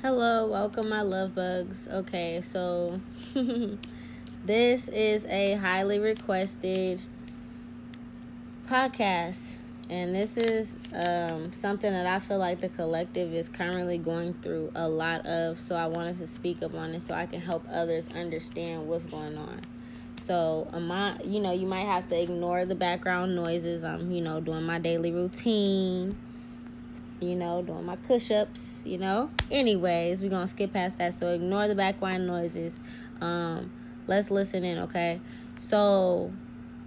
Hello, welcome, my love bugs. Okay, so this is a highly requested podcast, and this is um, something that I feel like the collective is currently going through a lot of. So I wanted to speak up on it so I can help others understand what's going on. So, um, you know, you might have to ignore the background noises. I'm, you know, doing my daily routine you know, doing my push ups, you know. Anyways, we're gonna skip past that. So ignore the background noises. Um, let's listen in, okay? So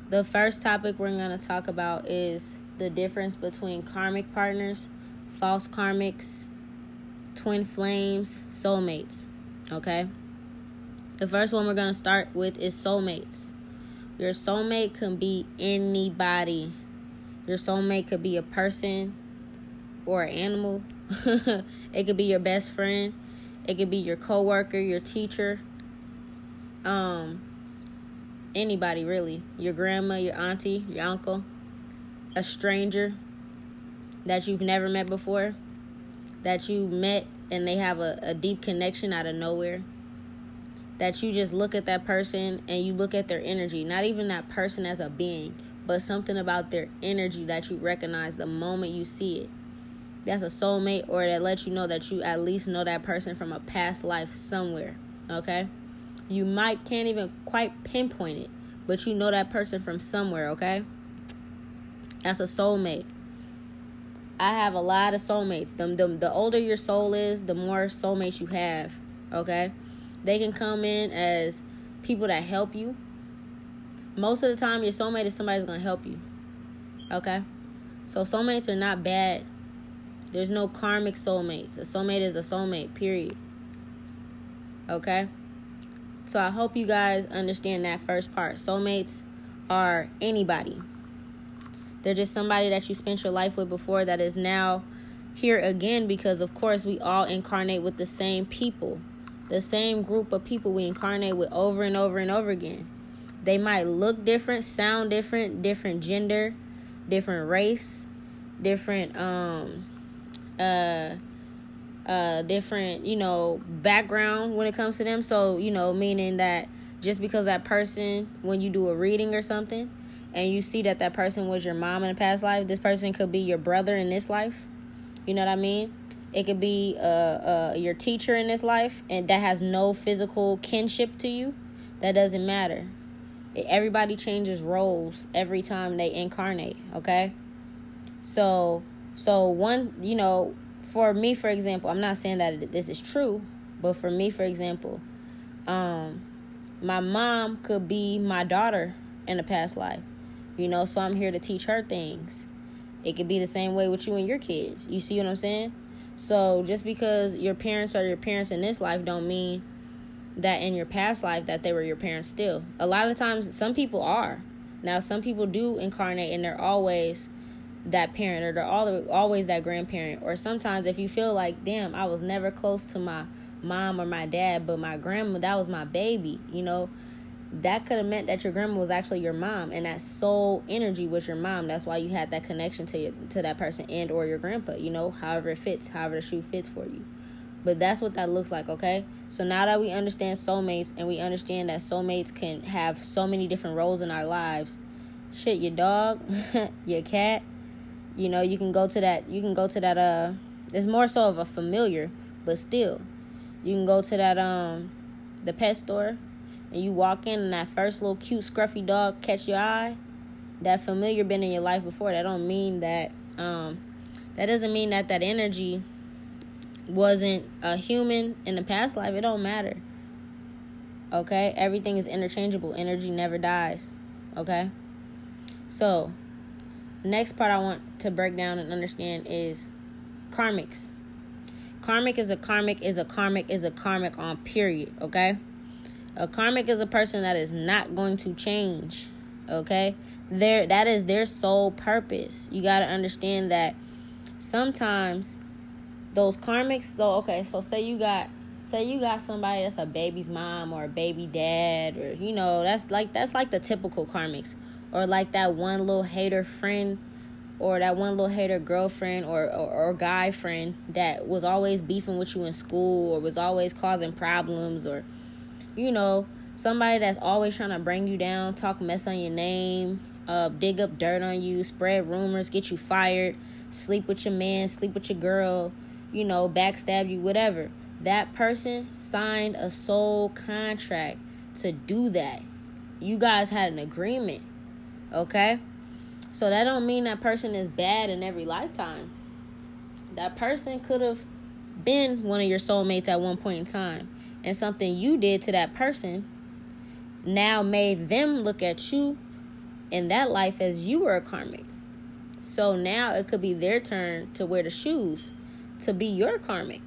the first topic we're gonna talk about is the difference between karmic partners, false karmics, twin flames, soulmates. Okay? The first one we're gonna start with is soulmates. Your soulmate can be anybody. Your soulmate could be a person, or an animal. it could be your best friend. It could be your coworker, your teacher. Um anybody really. Your grandma, your auntie, your uncle, a stranger that you've never met before, that you met and they have a, a deep connection out of nowhere. That you just look at that person and you look at their energy, not even that person as a being, but something about their energy that you recognize the moment you see it that's a soulmate or that lets you know that you at least know that person from a past life somewhere. Okay? You might can't even quite pinpoint it, but you know that person from somewhere, okay? That's a soulmate. I have a lot of soulmates. The, the, the older your soul is, the more soulmates you have, okay? They can come in as people that help you. Most of the time, your soulmate is somebody's to help you, okay? So, soulmates are not bad there's no karmic soulmates. A soulmate is a soulmate, period. Okay? So I hope you guys understand that first part. Soulmates are anybody. They're just somebody that you spent your life with before that is now here again because, of course, we all incarnate with the same people, the same group of people we incarnate with over and over and over again. They might look different, sound different, different gender, different race, different um uh uh different you know background when it comes to them. So you know meaning that just because that person when you do a reading or something and you see that that person was your mom in a past life this person could be your brother in this life. You know what i mean? It could be uh, uh your teacher in this life and that has no physical kinship to you. That doesn't matter. Everybody changes roles every time they incarnate okay? So so one, you know, for me, for example, I'm not saying that this is true, but for me, for example, um, my mom could be my daughter in a past life, you know. So I'm here to teach her things. It could be the same way with you and your kids. You see what I'm saying? So just because your parents are your parents in this life, don't mean that in your past life that they were your parents still. A lot of times, some people are. Now, some people do incarnate, and they're always that parent or they're always that grandparent. Or sometimes if you feel like damn i was never close to my mom or my dad but my grandma that was my baby you know? That could have meant that your grandma was actually your mom and that soul energy was your mom. That's why you had that connection to your, to that person and or your grandpa you know? However it fits however the shoe fits for you. But that's what that looks like okay? So now that we understand soulmates and we understand that soulmates can have so many different roles in our lives shit your dog your cat you know, you can go to that. You can go to that. Uh, it's more so of a familiar, but still, you can go to that. Um, the pet store, and you walk in, and that first little cute scruffy dog catch your eye. That familiar been in your life before. That don't mean that. Um, that doesn't mean that that energy wasn't a human in the past life. It don't matter. Okay, everything is interchangeable. Energy never dies. Okay, so next part I want to break down and understand is karmics. Karmic is a karmic is a karmic is a karmic on period, okay? A karmic is a person that is not going to change, okay? There that is their sole purpose. You got to understand that sometimes those karmics so okay, so say you got say you got somebody that's a baby's mom or a baby dad or you know, that's like that's like the typical karmics or like that one little hater friend or that one little hater girlfriend or, or, or guy friend that was always beefing with you in school or was always causing problems or you know somebody that's always trying to bring you down talk mess on your name uh, dig up dirt on you spread rumors get you fired sleep with your man sleep with your girl you know backstab you whatever. That person signed a soul contract to do that. You guys had an agreement okay so that don't mean that person is bad in every lifetime. That person could have been one of your soulmates at one point in time. And something you did to that person now made them look at you in that life as you were a karmic. So now it could be their turn to wear the shoes to be your karmic.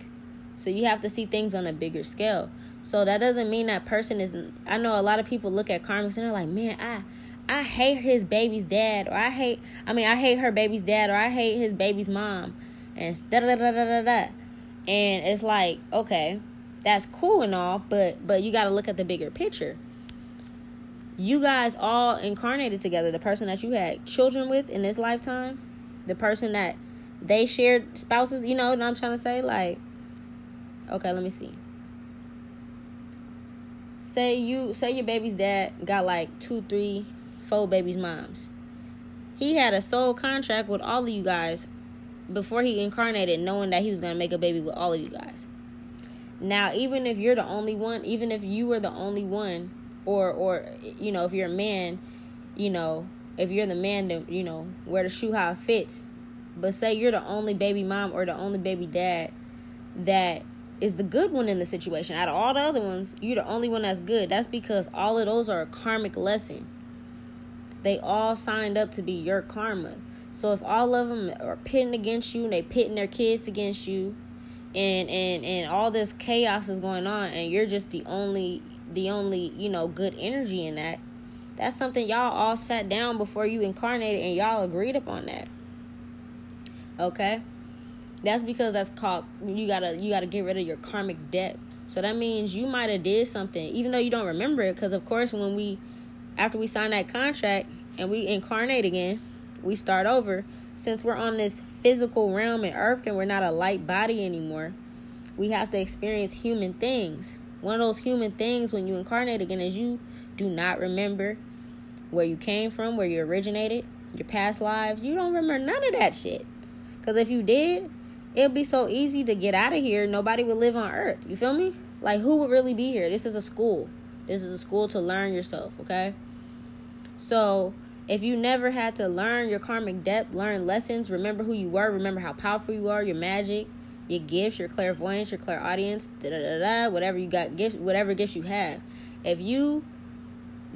So you have to see things on a bigger scale. So that doesn't mean that person is I know a lot of people look at karmics and they're like, "Man, I I hate his baby's dad, or I hate, I mean, I hate her baby's dad, or I hate his baby's mom, and da da da da da. And it's like, okay, that's cool and all, but but you got to look at the bigger picture. You guys all incarnated together. The person that you had children with in this lifetime, the person that they shared spouses. You know what I'm trying to say? Like, okay, let me see say you say your baby's dad got like two, three, four babies' moms. He had a soul contract with all of you guys before he incarnated, knowing that he was going to make a baby with all of you guys. Now, even if you're the only one, even if you were the only one, or or you know, if you're a man, you know, if you're the man, to you know, wear the shoe how it fits. But say you're the only baby mom or the only baby dad that is the good one in the situation. Out of all the other ones, you're the only one that's good. That's because all of those are a karmic lesson. They all signed up to be your karma. So if all of them are pitting against you and they pitting their kids against you, and and and all this chaos is going on, and you're just the only the only you know good energy in that. That's something y'all all sat down before you incarnated, and y'all agreed upon that. Okay, that's because that's called you gotta you gotta get rid of your karmic debt. So that means you might have did something, even though you don't remember it, because of course when we after we sign that contract and we incarnate again, we start over. Since we're on this physical realm in earth and we're not a light body anymore, we have to experience human things. One of those human things when you incarnate again is you do not remember where you came from, where you originated, your past lives. You don't remember none of that shit. Because if you did, it'd be so easy to get out of here. Nobody would live on earth. You feel me? Like, who would really be here? This is a school. This is a school to learn yourself, okay? So if you never had to learn your karmic debt, learn lessons, remember who you were, remember how powerful you are, your magic, your gifts, your clairvoyance, your clairaudience, da da da da, whatever you got, gift, whatever gifts you have. If you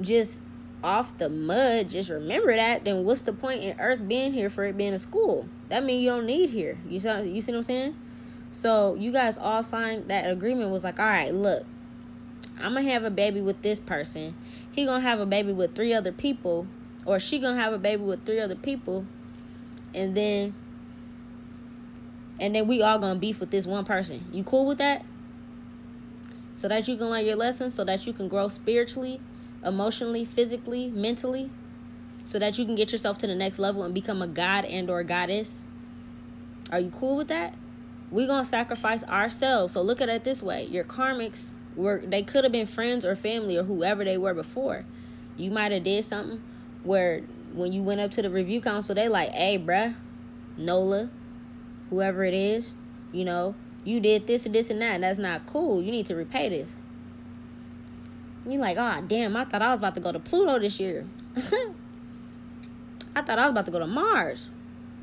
just off the mud, just remember that, then what's the point in Earth being here for it being a school? That means you don't need here. You see, you see what I'm saying? So you guys all signed that agreement. Was like, all right, look, I'm gonna have a baby with this person. He gonna have a baby with three other people, or she gonna have a baby with three other people, and then and then we all gonna beef with this one person. You cool with that? So that you can learn your lessons, so that you can grow spiritually, emotionally, physically, mentally, so that you can get yourself to the next level and become a god and or goddess. Are you cool with that? we gonna sacrifice ourselves. So look at it this way: your karmics were they could have been friends or family or whoever they were before. You might have did something where when you went up to the review council, they like, hey, bruh, Nola, whoever it is, you know, you did this and this and that. And that's not cool. You need to repay this. You like, oh damn, I thought I was about to go to Pluto this year. I thought I was about to go to Mars.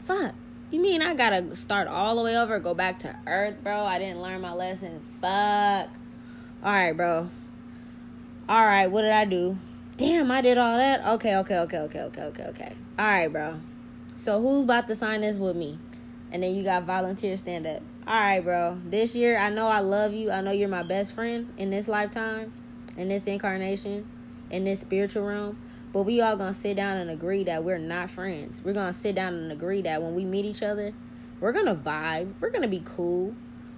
Fuck. You mean I gotta start all the way over, go back to Earth, bro? I didn't learn my lesson. Fuck. Alright, bro. Alright, what did I do? Damn, I did all that? Okay, okay, okay, okay, okay, okay, okay. Alright, bro. So who's about to sign this with me? And then you got volunteer stand up. Alright, bro. This year, I know I love you. I know you're my best friend in this lifetime, in this incarnation, in this spiritual realm. But we all gonna sit down and agree that we're not friends. We're gonna sit down and agree that when we meet each other, we're gonna vibe, we're gonna be cool.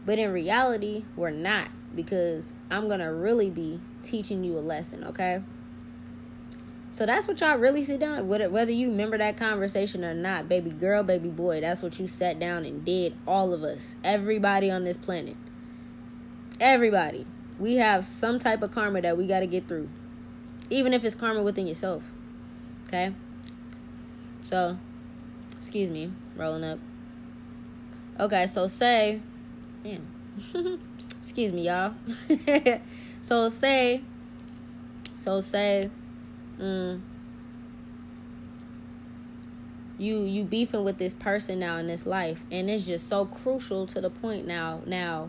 But in reality, we're not because I'm gonna really be teaching you a lesson, okay? So that's what y'all really sit down. Whether you remember that conversation or not, baby girl, baby boy, that's what you sat down and did. All of us, everybody on this planet, everybody, we have some type of karma that we got to get through, even if it's karma within yourself. Okay. So, excuse me, rolling up. Okay, so say, damn, excuse me, y'all. so say, so say mm, you you beefing with this person now in this life and it's just so crucial to the point now now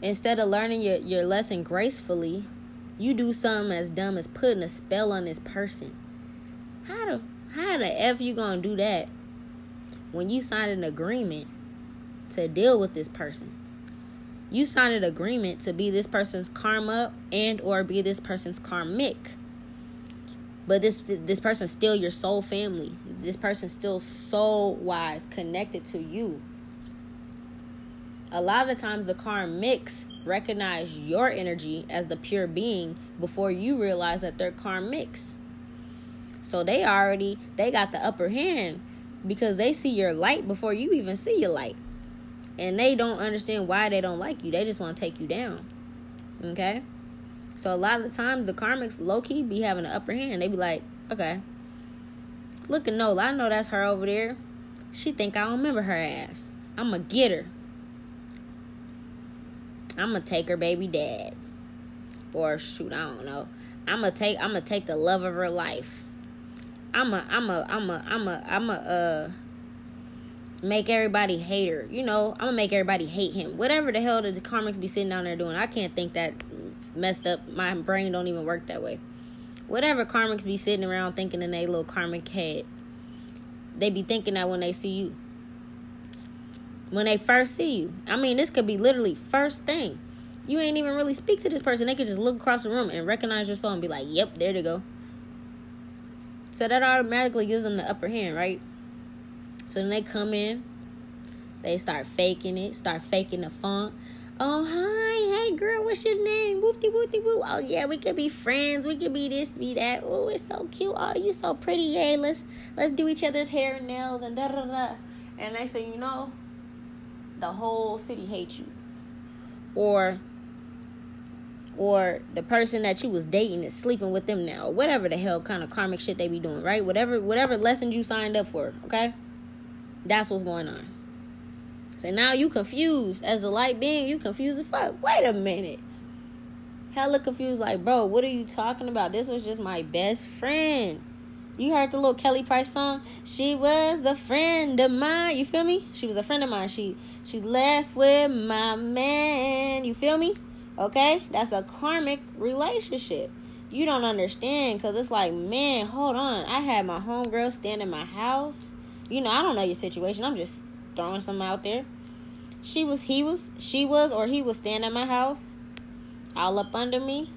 instead of learning your, your lesson gracefully you do something as dumb as putting a spell on this person how the how the f you gonna do that when you signed an agreement to deal with this person you signed an agreement to be this person's karma and or be this person's karmic. But this this person's still your soul family. This person's still soul wise connected to you. A lot of the times the karmics recognize your energy as the pure being before you realize that they're karmics. So they already they got the upper hand because they see your light before you even see your light and they don't understand why they don't like you they just want to take you down okay so a lot of the times the karmics low key be having an upper hand. They be like, okay, look at Nola. I know that's her over there. She think I don't remember her ass. I'ma get her. I'ma take her baby dad. Or shoot, I don't know. I'ma take I'ma take the love of her life. I'ma I'ma I'ma I'ma I'ma uh make everybody hate her. You know, I'm gonna make everybody hate him. Whatever the hell the karmics be sitting down there doing, I can't think that messed up. My brain don't even work that way. Whatever karmics be sitting around thinking in their little karmic head, they be thinking that when they see you. When they first see you. I mean, this could be literally first thing. You ain't even really speak to this person. They could just look across the room and recognize your soul and be like, yep, there they go. So that automatically gives them the upper hand, right? So then they come in, they start faking it, start faking the funk, Oh, hi. Hey, girl, what's your name? Whoopty whoopty whoop. Oh, yeah, we could be friends. We could be this, be that. Oh, it's so cute. Oh, you so pretty. Yay, let's let's do each other's hair and nails and da da da. And they say, you know, the whole city hates you. Or or the person that you was dating is sleeping with them now. Whatever the hell kind of karmic shit they be doing, right? Whatever whatever lessons you signed up for, okay? That's what's going on. So now you confused as the light being, you confused the fuck. Wait a minute. Hella confused, like, bro, what are you talking about? This was just my best friend. You heard the little Kelly Price song? She was a friend of mine. You feel me? She was a friend of mine. She she left with my man. You feel me? Okay? That's a karmic relationship. You don't understand because it's like, man, hold on. I had my homegirl stand in my house. You know, I don't know your situation. I'm just throwing some out there. She was, he was, she was, or he was staying at my house, all up under me.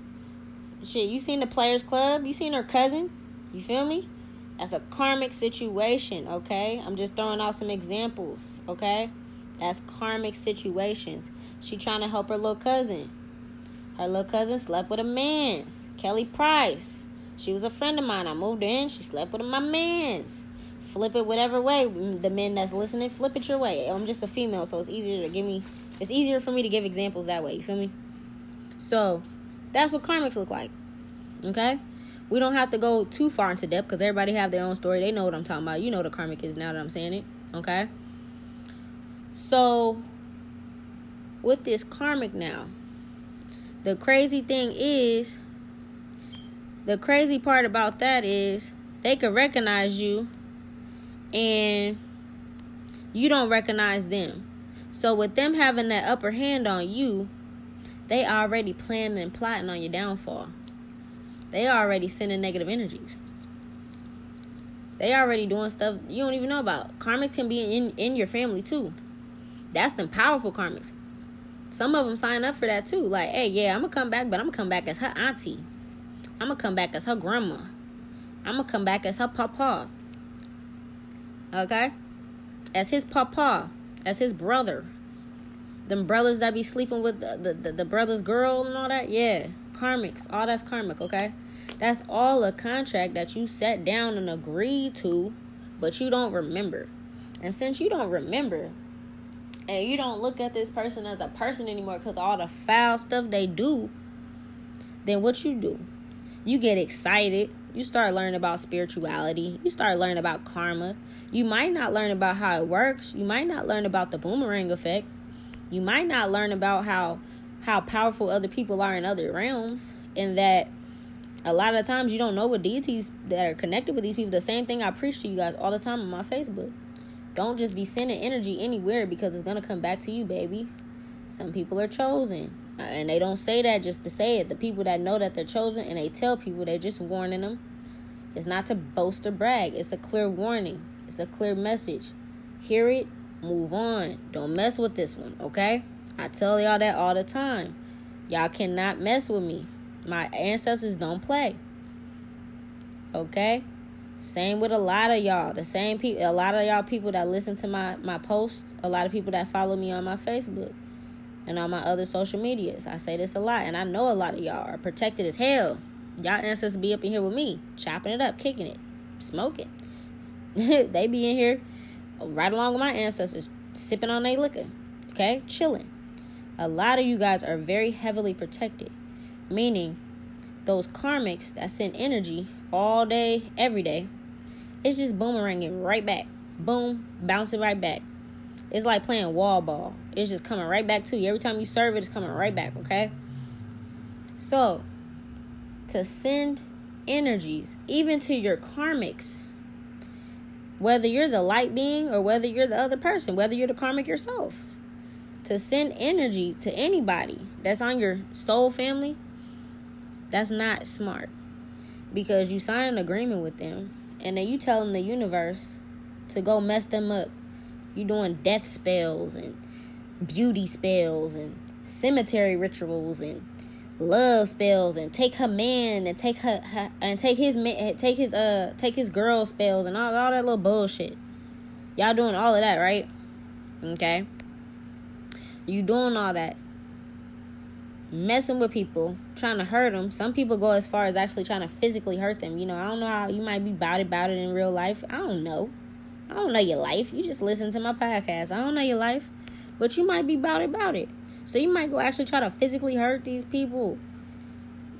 Shit, you seen the Players Club? You seen her cousin? You feel me? That's a karmic situation, okay? I'm just throwing out some examples, okay? That's karmic situations. She trying to help her little cousin. Her little cousin slept with a man's. Kelly Price. She was a friend of mine. I moved in. She slept with my man's flip it whatever way. Mm, the men that's listening, flip it your way. I'm just a female, so it's easier to give me. It's easier for me to give examples that way. You feel me? So that's what karmics look like. Okay. We don't have to go too far into depth because everybody have their own story. They know what I'm talking about. You know the karmic is now that I'm saying it. Okay. So with this karmic now, the crazy thing is, the crazy part about that is they could recognize you and you don't recognize them. So with them having that upper hand on you, they already planning and plotting on your downfall. They already sending negative energies. They already doing stuff you don't even know about. Karmics can be in in your family too. That's them powerful karmics. Some of them sign up for that too. Like, hey, yeah, I'm gonna come back, but I'm gonna come back as her auntie. I'm gonna come back as her grandma. I'm gonna come back as her papa. Okay? As his papa, as his brother. Them brothers that be sleeping with the, the, the, the brother's girl and all that. Yeah. Karmics. All that's karmic, okay? That's all a contract that you sat down and agreed to, but you don't remember. And since you don't remember, and you don't look at this person as a person anymore because all the foul stuff they do, then what you do? You get excited. You start learning about spirituality. You start learning about karma. You might not learn about how it works. You might not learn about the boomerang effect. You might not learn about how how powerful other people are in other realms and that a lot of times you don't know what deities that are connected with these people. The same thing I preach to you guys all the time on my Facebook. Don't just be sending energy anywhere because it's gonna come back to you, baby. Some people are chosen. And they don't say that just to say it. The people that know that they're chosen and they tell people they're just warning them. It's not to boast or brag. It's a clear warning. It's a clear message. Hear it, move on. Don't mess with this one, okay? I tell y'all that all the time. Y'all cannot mess with me. My ancestors don't play. Okay? Same with a lot of y'all. The same people a lot of y'all people that listen to my my posts, a lot of people that follow me on my Facebook and on my other social medias. I say this a lot and I know a lot of y'all are protected as hell. Y'all ancestors be up in here with me, chopping it up, kicking it, smoking. they be in here right along with my ancestors, sipping on their liquor. Okay? Chilling a lot of you guys are very heavily protected, meaning those karmics that send energy all day, every day, it's just boomeranging right back. Boom, bouncing right back. It's like playing wall ball. It's just coming right back to you. Every time you serve it, it's coming right back, okay? So, to send energies, even to your karmics, whether you're the light being or whether you're the other person, whether you're the karmic yourself, to send energy to anybody that's on your soul family, that's not smart. Because you sign an agreement with them and then you telling the universe to go mess them up. You doing death spells and beauty spells and cemetery rituals and love spells and take her man and take her, her and take his man take his uh take his girl spells and all, all that little bullshit. Y'all doing all of that, right? Okay. You doing all that. Messing with people, trying to hurt them. Some people go as far as actually trying to physically hurt them. You know, I don't know how you might be about it about it in real life. I don't know. I don't know your life. You just listen to my podcast. I don't know your life. But you might be about it about it. So you might go actually try to physically hurt these people.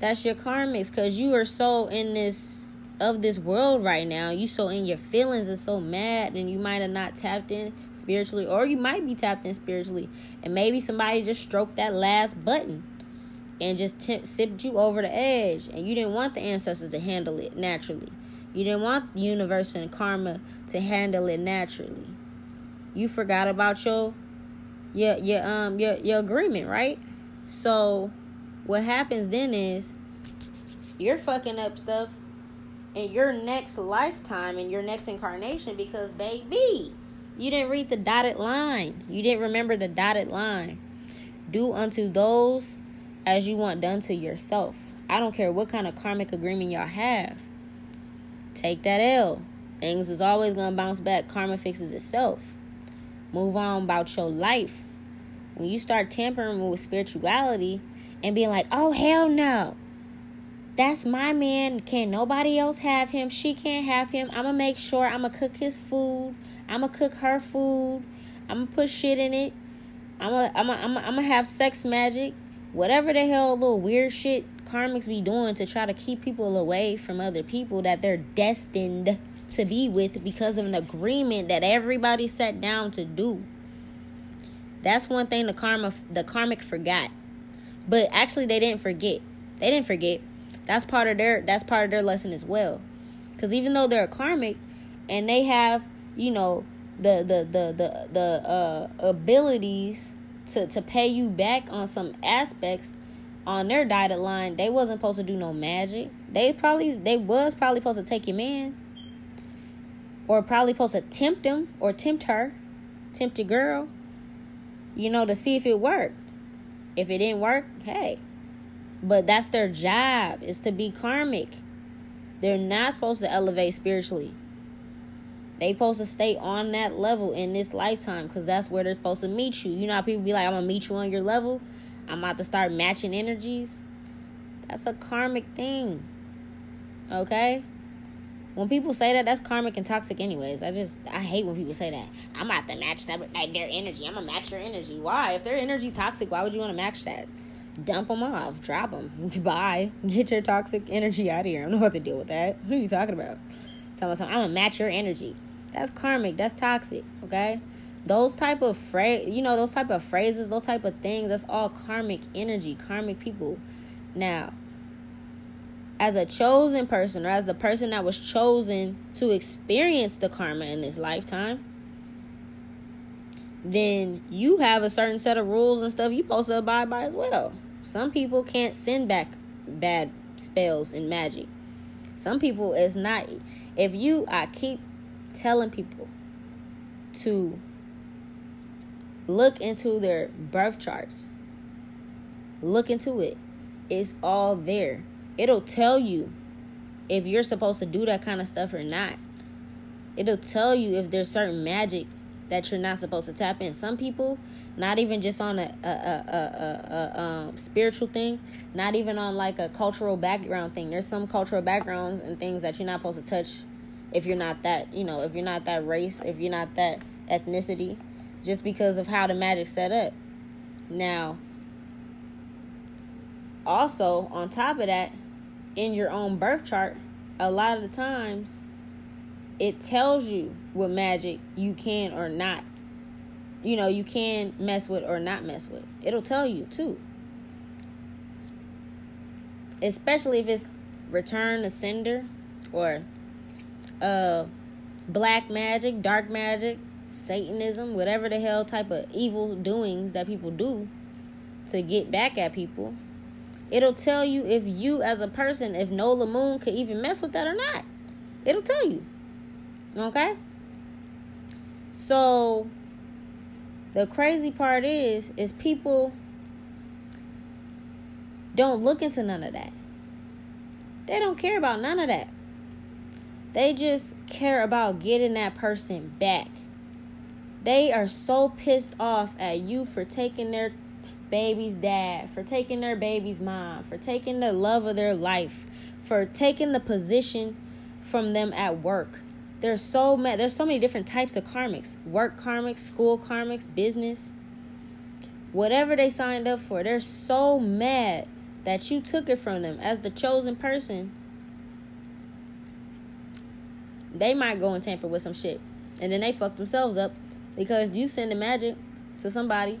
That's your karmics because you are so in this of this world right now. You so in your feelings and so mad and you might have not tapped in spiritually, or you might be tapped in spiritually, and maybe somebody just stroked that last button and just t- sipped you over the edge, and you didn't want the ancestors to handle it naturally. You didn't want the universe and karma to handle it naturally. You forgot about your your your um your your agreement, right? So what happens then is you're fucking up stuff in your next lifetime in your next incarnation because baby you didn't read the dotted line. You didn't remember the dotted line. Do unto those as you want done to yourself. I don't care what kind of karmic agreement y'all have. Take that L. Things is always going to bounce back. Karma fixes itself. Move on about your life. When you start tampering with spirituality and being like, oh, hell no. That's my man. Can nobody else have him? She can't have him. I'm going to make sure I'm going to cook his food. I'm gonna cook her food. I'm gonna put shit in it. I'm I'm gonna, I'm gonna, I'm gonna have sex magic. Whatever the hell little weird shit karmics be doing to try to keep people away from other people that they're destined to be with because of an agreement that everybody sat down to do. That's one thing the karma the karmic forgot. But actually they didn't forget. They didn't forget. That's part of their that's part of their lesson as well. Cuz even though they're a karmic and they have you know the the the the the uh, abilities to to pay you back on some aspects on their dotted line they wasn't supposed to do no magic. They probably they was probably supposed to take your man or probably supposed to tempt him or tempt her tempt your girl you know to see if it worked. If it didn't work hey. But that's their job is to be karmic. They're not supposed to elevate spiritually they supposed to stay on that level in this lifetime because that's where they're supposed to meet you. You know how people be like, I'm gonna meet you on your level. I'm about to start matching energies. That's a karmic thing. Okay? When people say that, that's karmic and toxic anyways. I just I hate when people say that. I'm about to match that like their energy. I'm gonna match their energy. Why? If their energy toxic, why would you want to match that? Dump them off, drop them, bye. Get your toxic energy out of here. I don't know what to deal with that. Who are you talking about? Something. I'm gonna match your energy. That's karmic. That's toxic. Okay those type of phrase you know those type of phrases those type of things that's all karmic energy karmic people now as a chosen person or as the person that was chosen to experience the karma in this lifetime then you have a certain set of rules and stuff you supposed to abide by as well some people can't send back bad spells and magic some people it's not if you i keep telling people to Look into their birth charts. Look into it. It's all there. It'll tell you if you're supposed to do that kind of stuff or not. It'll tell you if there's certain magic that you're not supposed to tap in. Some people, not even just on a a, a, a, um, spiritual thing, not even on like a cultural background thing. There's some cultural backgrounds and things that you're not supposed to touch if you're not that, you know, if you're not that race, if you're not that ethnicity just because of how the magic set up. Now, also on top of that, in your own birth chart, a lot of the times it tells you what magic you can or not. You know, you can mess with or not mess with. It'll tell you too. Especially if it's return to sender or uh black magic, dark magic, Satanism, whatever the hell type of evil doings that people do to get back at people. It'll tell you if you, as a person, if Nola Moon could even mess with that or not. It'll tell you. Okay? So, the crazy part is, is people don't look into none of that. They don't care about none of that. They just care about getting that person back. They are so pissed off at you for taking their baby's dad, for taking their baby's mom, for taking the love of their life, for taking the position from them at work. There's so many there's so many different types of karmics. Work karmics, school karmics, business. Whatever they signed up for, they're so mad that you took it from them as the chosen person. They might go and tamper with some shit. And then they fuck themselves up because you send the magic to somebody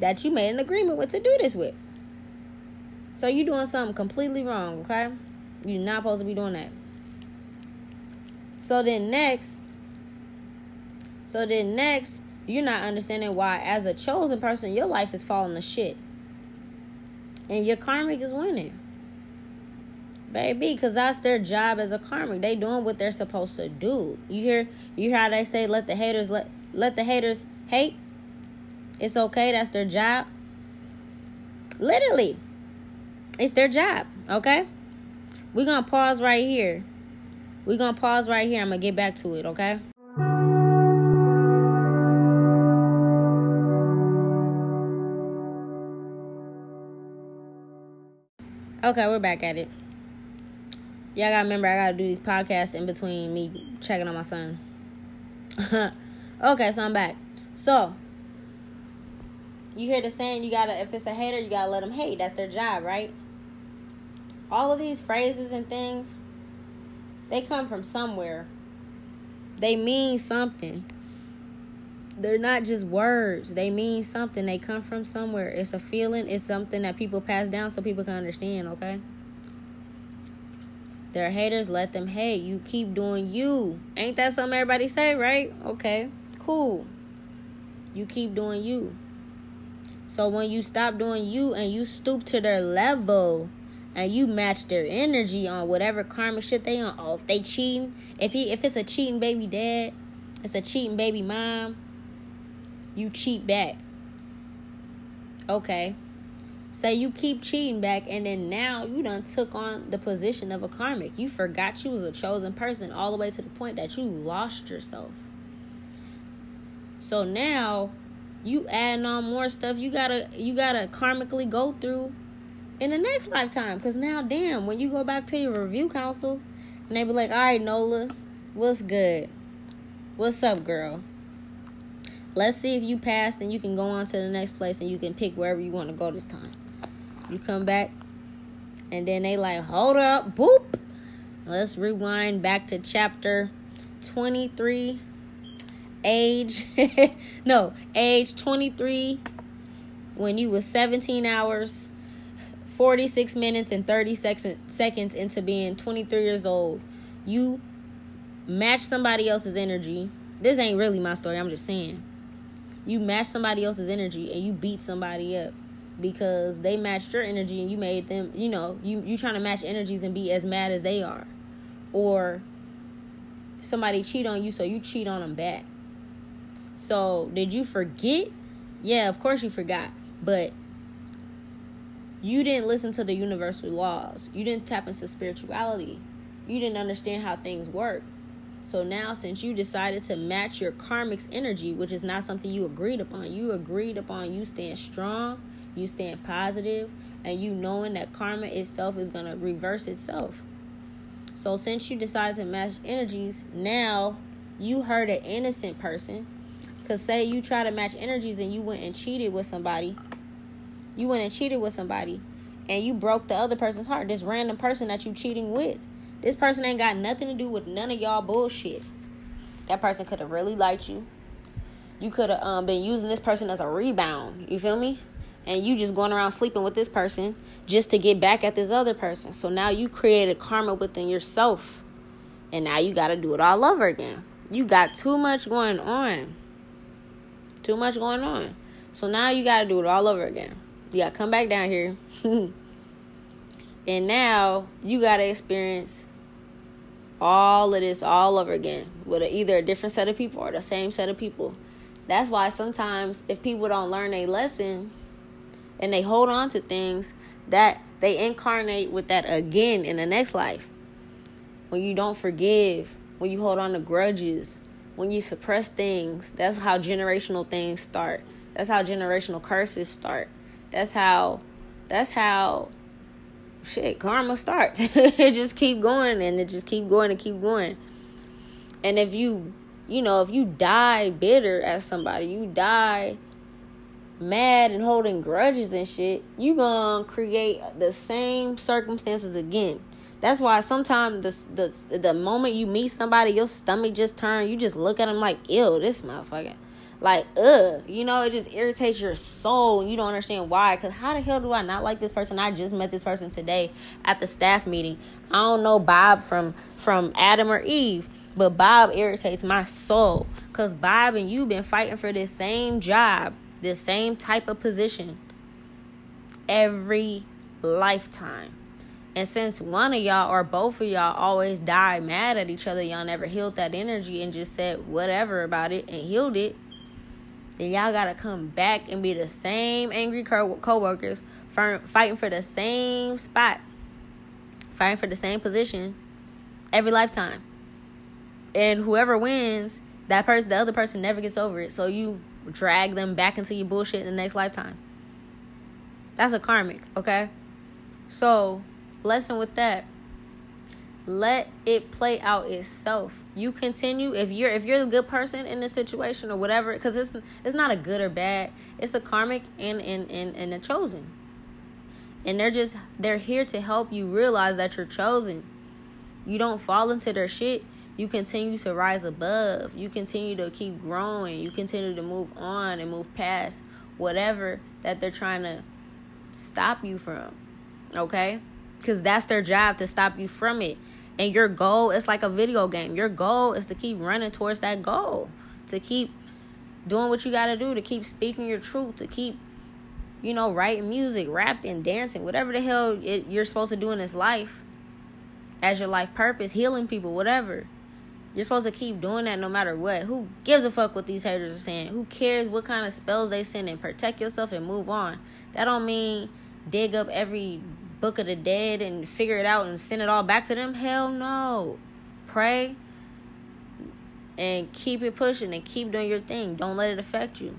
that you made an agreement with to do this with. So you're doing something completely wrong, okay? You're not supposed to be doing that. So then next, so then next, you're not understanding why, as a chosen person, your life is falling to shit. And your karmic is winning. Baby, because that's their job as a karmic. They doing what they're supposed to do. You hear you hear how they say let the haters let let the haters hate? It's okay, that's their job. Literally. It's their job, okay? We're gonna pause right here. We're gonna pause right here. I'm gonna get back to it, okay? Okay, we're back at it. Y'all gotta remember I gotta do these podcasts in between me checking on my son. okay, so I'm back. So you hear the saying you gotta if it's a hater, you gotta let them hate. That's their job, right? All of these phrases and things, they come from somewhere. They mean something. They're not just words. They mean something. They come from somewhere. It's a feeling. It's something that people pass down so people can understand, okay? They're haters, let them hate. You keep doing you. Ain't that something everybody say, right? Okay, cool. You keep doing you. So when you stop doing you and you stoop to their level and you match their energy on whatever karma shit they on, oh, if they cheating, if he if it's a cheating baby dad, it's a cheating baby mom, you cheat back. Okay. Say you keep cheating back, and then now you done took on the position of a karmic. You forgot you was a chosen person all the way to the point that you lost yourself. So now you adding on more stuff you gotta you gotta karmically go through in the next lifetime. Because now, damn, when you go back to your review council and they be like, all right, Nola, what's good? What's up, girl? Let's see if you passed and you can go on to the next place and you can pick wherever you want to go this time. You come back and then they like, hold up, boop. Let's rewind back to chapter 23 age no age 23 when you was 17 hours 46 minutes and 30 seconds into being 23 years old. You match somebody else's energy. This ain't really my story i'm just saying. You match somebody else's energy and you beat somebody up because they matched your energy and you made them you know you you trying to match energies and be as mad as they are or somebody cheat on you so you cheat on them back so, did you forget? Yeah, of course you forgot. But you didn't listen to the universal laws. You didn't tap into spirituality. You didn't understand how things work. So now, since you decided to match your karmic's energy, which is not something you agreed upon, you agreed upon you stand strong, you stand positive, and you knowing that karma itself is going to reverse itself. So, since you decided to match energies, now you hurt an innocent person because say you try to match energies and you went and cheated with somebody. You went and cheated with somebody and you broke the other person's heart. This random person that you cheating with. This person ain't got nothing to do with none of y'all bullshit. That person could have really liked you. You could have um, been using this person as a rebound. You feel me? And you just going around sleeping with this person just to get back at this other person. So now you created karma within yourself. And now you got to do it all over again. You got too much going on. Too much going on. So now you got to do it all over again. You got to come back down here. and now you got to experience all of this all over again with either a different set of people or the same set of people. That's why sometimes if people don't learn a lesson and they hold on to things that they incarnate with that again in the next life. When you don't forgive, when you hold on to grudges, when you suppress things, that's how generational things start. That's how generational curses start. That's how that's how shit karma starts. it just keep going and it just keep going and keep going. And if you you know, if you die bitter at somebody, you die mad and holding grudges and shit, you gonna create the same circumstances again. That's why sometimes the, the the moment you meet somebody, your stomach just turn. You just look at them like, ew, this motherfucker. Like, ugh. You know, it just irritates your soul. And you don't understand why. Because how the hell do I not like this person? I just met this person today at the staff meeting. I don't know Bob from from Adam or Eve. But Bob irritates my soul. Because Bob and you been fighting for this same job, this same type of position every lifetime. And since one of y'all or both of y'all always died mad at each other, y'all never healed that energy and just said whatever about it and healed it, then y'all gotta come back and be the same angry co workers fighting for the same spot, fighting for the same position every lifetime. And whoever wins, that person, the other person never gets over it. So you drag them back into your bullshit in the next lifetime. That's a karmic, okay? So lesson with that. Let it play out itself. You continue if you're if you're a good person in this situation or whatever because it's it's not a good or bad. It's a karmic and and and, and a chosen. And they're just they're here to help you realize that you're chosen. You don't fall into their shit you continue to rise above. You continue to keep growing. You continue to move on and move past whatever that they're trying to stop you from okay? Because that's their job to stop you from it. And your goal is like a video game. Your goal is to keep running towards that goal to keep doing what you got to do to keep speaking your truth to keep you know writing music rapping dancing whatever the hell it, you're supposed to do in this life as your life purpose healing people whatever you're supposed to keep doing that no matter what who gives a fuck what these haters are saying who cares what kind of spells they send and protect yourself and move on that don't mean dig up every book of the dead and figure it out and send it all back to them? Hell no. Pray and keep it pushing and keep doing your thing. Don't let it affect you.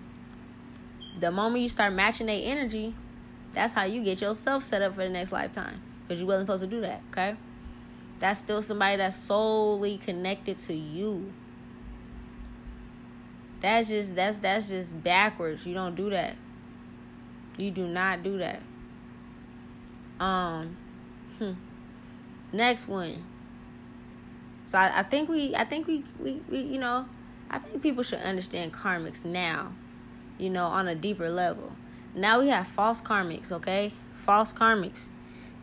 The moment you start matching their energy, That's how you get yourself set up for the next lifetime. Because you wasn't supposed to do that, okay? That's still somebody that's solely connected to you. That's just that's that's just backwards. You don't do that. You do not do that. Um hmm. next one. So I, I think we I think we, we we you know, I think people should understand karmics now, you know, on a deeper level. Now we have false karmics, okay? False karmics.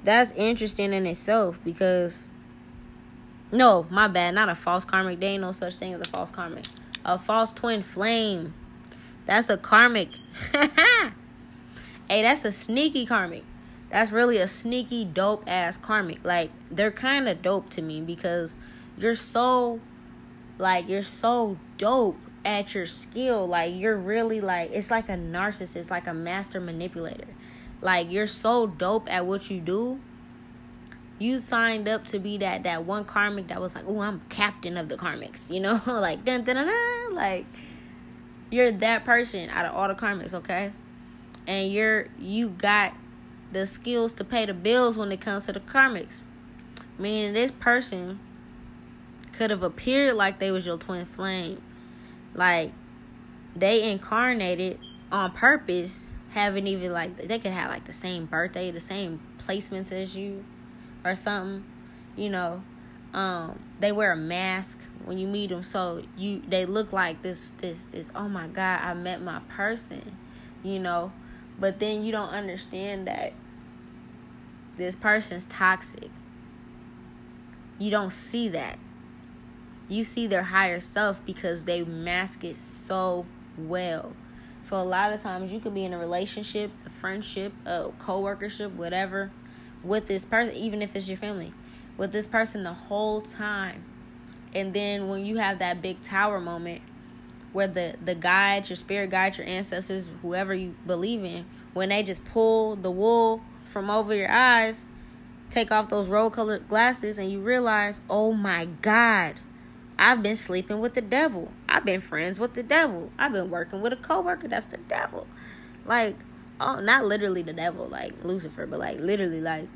That's interesting in itself because no, my bad, not a false karmic. There ain't no such thing as a false karmic. A false twin flame. That's a karmic. hey, that's a sneaky karmic. That's really a sneaky dope ass karmic. Like they're kind of dope to me because you're so like you're so dope at your skill. Like you're really like it's like a narcissist, like a master manipulator. Like you're so dope at what you do. You signed up to be that that one karmic that was like, oh, I'm captain of the karmics, you know, like dun dun dun, dun. like you're that person out of all the karmics, okay? And you're you got the skills to pay the bills when it comes to the karmics. Meaning this person could have appeared like they was your twin flame like they incarnated on purpose, haven't even like they could have like the same birthday, the same placements as you or something, you know. Um, they wear a mask when you meet them, so you they look like this this this. Oh my God, I met my person, you know. But then you don't understand that this person's toxic. You don't see that you see their higher self because they mask it so well. So a lot of times you could be in a relationship, a friendship, a co-workership, whatever, with this person, even if it's your family, with this person the whole time. And then when you have that big tower moment where the the guides, your spirit guides, your ancestors, whoever you believe in, when they just pull the wool from over your eyes, take off those rose colored glasses and you realize, "Oh my god, I've been sleeping with the devil. I've been friends with the devil. I've been working with a coworker that's the devil. Like, oh, not literally the devil, like Lucifer, but like literally, like,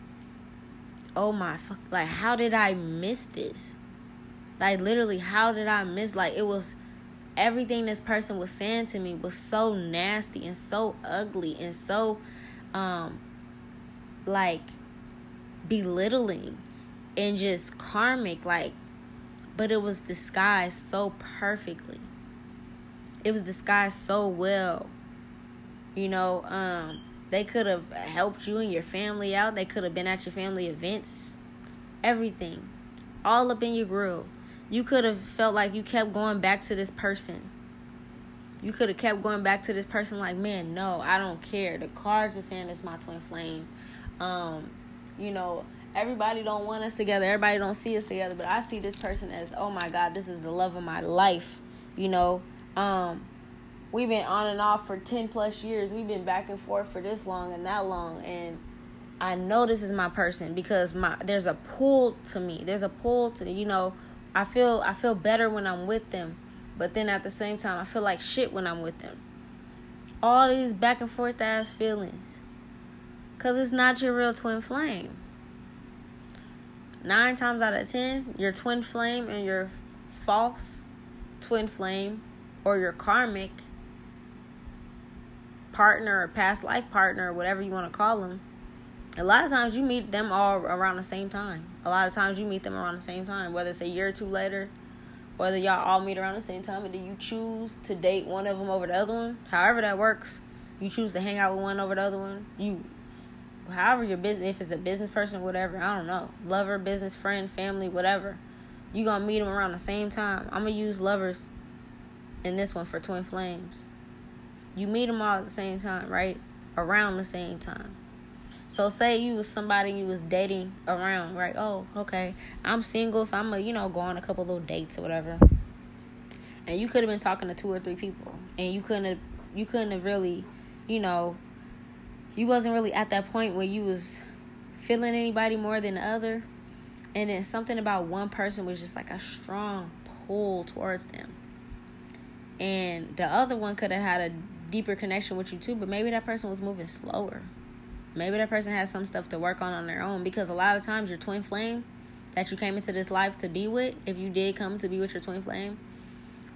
oh my fuck, like, how did I miss this? Like, literally, how did I miss? Like, it was everything this person was saying to me was so nasty and so ugly and so, um, like, belittling and just karmic. Like, but it was disguised so perfectly. It was disguised so well. You know, um, they could have helped you and your family out. They could have been at your family events. Everything. All up in your grill. You could have felt like you kept going back to this person. You could have kept going back to this person like, man, no, I don't care. The cards are saying it's my twin flame. Um, you know, everybody don't want us together everybody don't see us together but i see this person as oh my god this is the love of my life you know um we've been on and off for 10 plus years. We've been back and forth for this long and that long and i know this is my person because my there's a pull to me. There's a pull to you know i feel i feel better when i'm with them but then at the same time i feel like shit when i'm with them. All these back and forth ass feelings. Because it's not your real twin flame. Nine times out of ten, your twin flame and your false twin flame or your karmic partner or past life partner whatever you want to call them, a lot of times you meet them all around the same time. A lot of times you meet them around the same time, whether it's a year or two later, whether y'all all meet around the same time, and then you choose to date one of them over the other one. However that works, you choose to hang out with one over the other one. You however your business if it's a business person whatever i don't know lover business friend family whatever you gonna meet them around the same time i'm gonna use lovers in this one for twin flames you meet them all at the same time right? Around the same time. So say you was somebody you was dating around right? Oh okay. I'm single so i'm gonna you know go on a couple little dates or whatever. And you could have been talking to two or three people and you couldn't have you couldn't have really you know you wasn't really at that point where you was feeling anybody more than the other. And then something about one person was just like a strong pull towards them. And the other one could have had a deeper connection with you too but maybe that person was moving slower Maybe that person has some stuff to work on on their own because a lot of times your twin flame that you came into this life to be with, if you did come to be with your twin flame,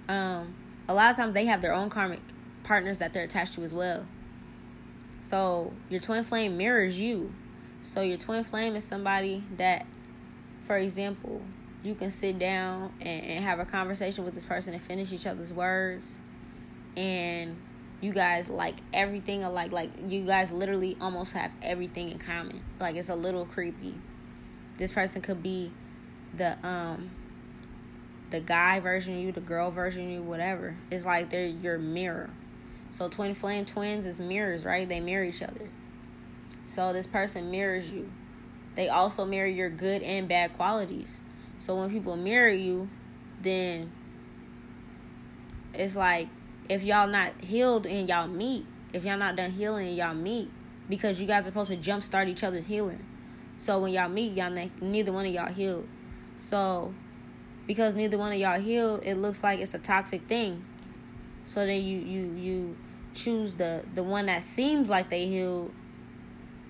um, a lot of times they have their own karmic partners that they're attached to as well. So your twin flame mirrors you. So your twin flame is somebody that, for example, you can sit down and, and have a conversation with this person and finish each other's words and you guys like everything alike. Like you guys literally almost have everything in common. Like it's a little creepy. This person could be the um the guy version of you the girl version of you whatever. It's like they're your mirror. So twin flame twins is mirrors right? They mirror each other. So this person mirrors you. They also mirror your good and bad qualities. So when people mirror you then it's like if y'all not healed and y'all meet, if y'all not done healing and y'all meet, because you guys are supposed to jumpstart each other's healing. So when y'all meet, y'all ne- neither one of y'all healed. So because neither one of y'all healed, it looks like it's a toxic thing. So then you you you choose the the one that seems like they healed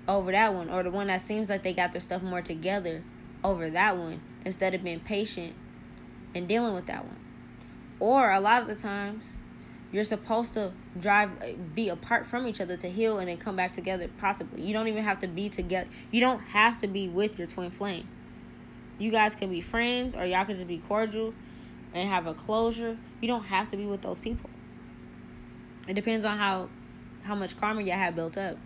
over that one, or the one that seems like they got their stuff more together over that one, instead of being patient and dealing with that one. Or a lot of the times, you're supposed to drive uh, be apart from each other to heal and then come back together possibly. You don't even have to be together. You don't have to be with your twin flame. You guys can be friends or y'all can just be cordial and have a closure. You don't have to be with those people. It depends on how how much karma y'all have built up.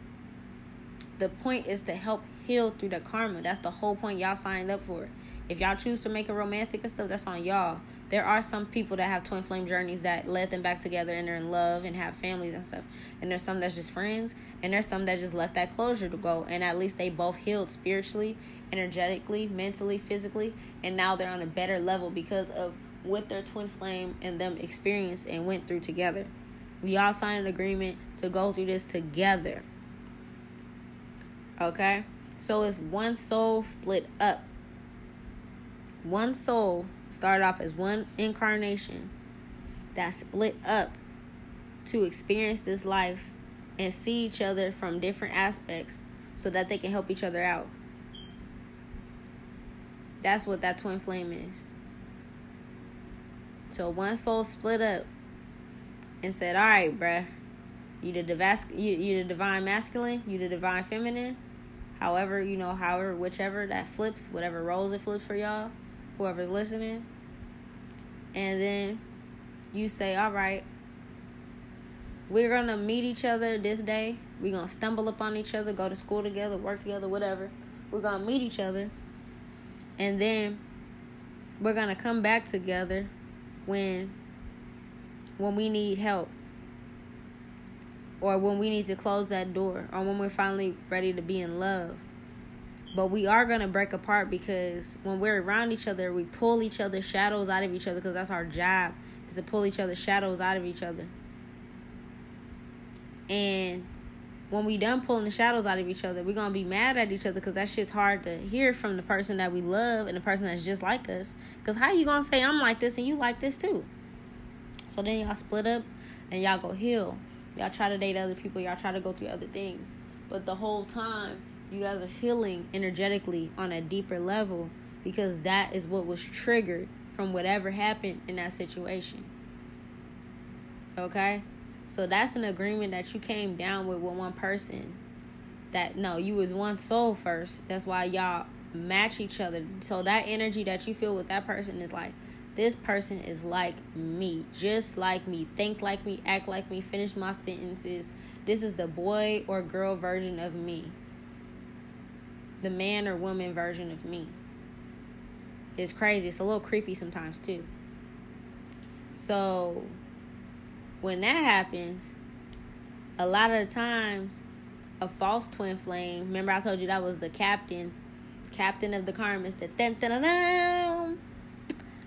The point is to help heal through the karma. That's the whole point y'all signed up for. If y'all choose to make it romantic and stuff that's on y'all there are some people that have twin flame journeys that led them back together and they're in love and have families and stuff. And there's some that's just friends, and there's some that just left that closure to go. And at least they both healed spiritually, energetically, mentally, physically, and now they're on a better level because of what their twin flame and them experienced and went through together. We all signed an agreement to go through this together. Okay? So it's one soul split up. One soul started off as one incarnation that split up to experience this life and see each other from different aspects so that they can help each other out. That's what that twin flame is. So one soul split up and said, "All right, bruh, you the divas- you you the divine masculine, you the divine feminine, however you know, however whichever that flips, whatever roles it flips for y'all, whoever's listening." and then you say, all right, we're gonna meet each other this day. We're gonna stumble upon each other, go to school together, work together, whatever. We're gonna meet each other, and then we're gonna come back together when when we need help or when we need to close that door or when we're finally ready to be in love but we are going to break apart because when we're around each other we pull each other's shadows out of each other because that's our job is to pull each other's shadows out of each other. And when we done pulling the shadows out of each other we're going to be mad at each other because that shit's hard to hear from the person that we love and the person that's just like us. Because how you going to say i'm like this and you like this too? So then y'all split up and y'all go heal. Y'all try to date other people. Y'all try to go through other things. But the whole time you guys are healing energetically on a deeper level because that is what was triggered from whatever happened in that situation. Okay? So that's an agreement that you came down with with one person. That no, you was one soul first. That's why y'all match each other. So that energy that you feel with that person is like this person is like me, just like me, think like me, act like me, finish my sentences. This is the boy or girl version of me the man or woman version of me. It's crazy. It's a little creepy sometimes too. So when that happens, a lot of the times a false twin flame, remember I told you that was the captain, captain of the karmas, the dun,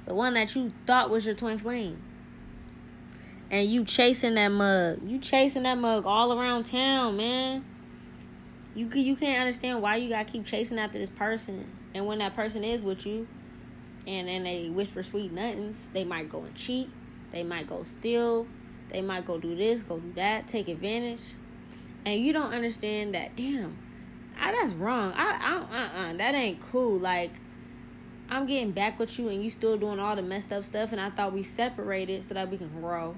the one that you thought was your twin flame. And you chasing that mug. You chasing that mug all around town, man you you can't understand why you gotta keep chasing after this person, and when that person is with you, and then they whisper sweet nothings, they might go and cheat, they might go steal, they might go do this, go do that, take advantage, and you don't understand that. Damn, I, that's wrong. I, I uh uh that ain't cool. Like I'm getting back with you and you still doing all the messed up stuff and I thought we separated so that we can grow.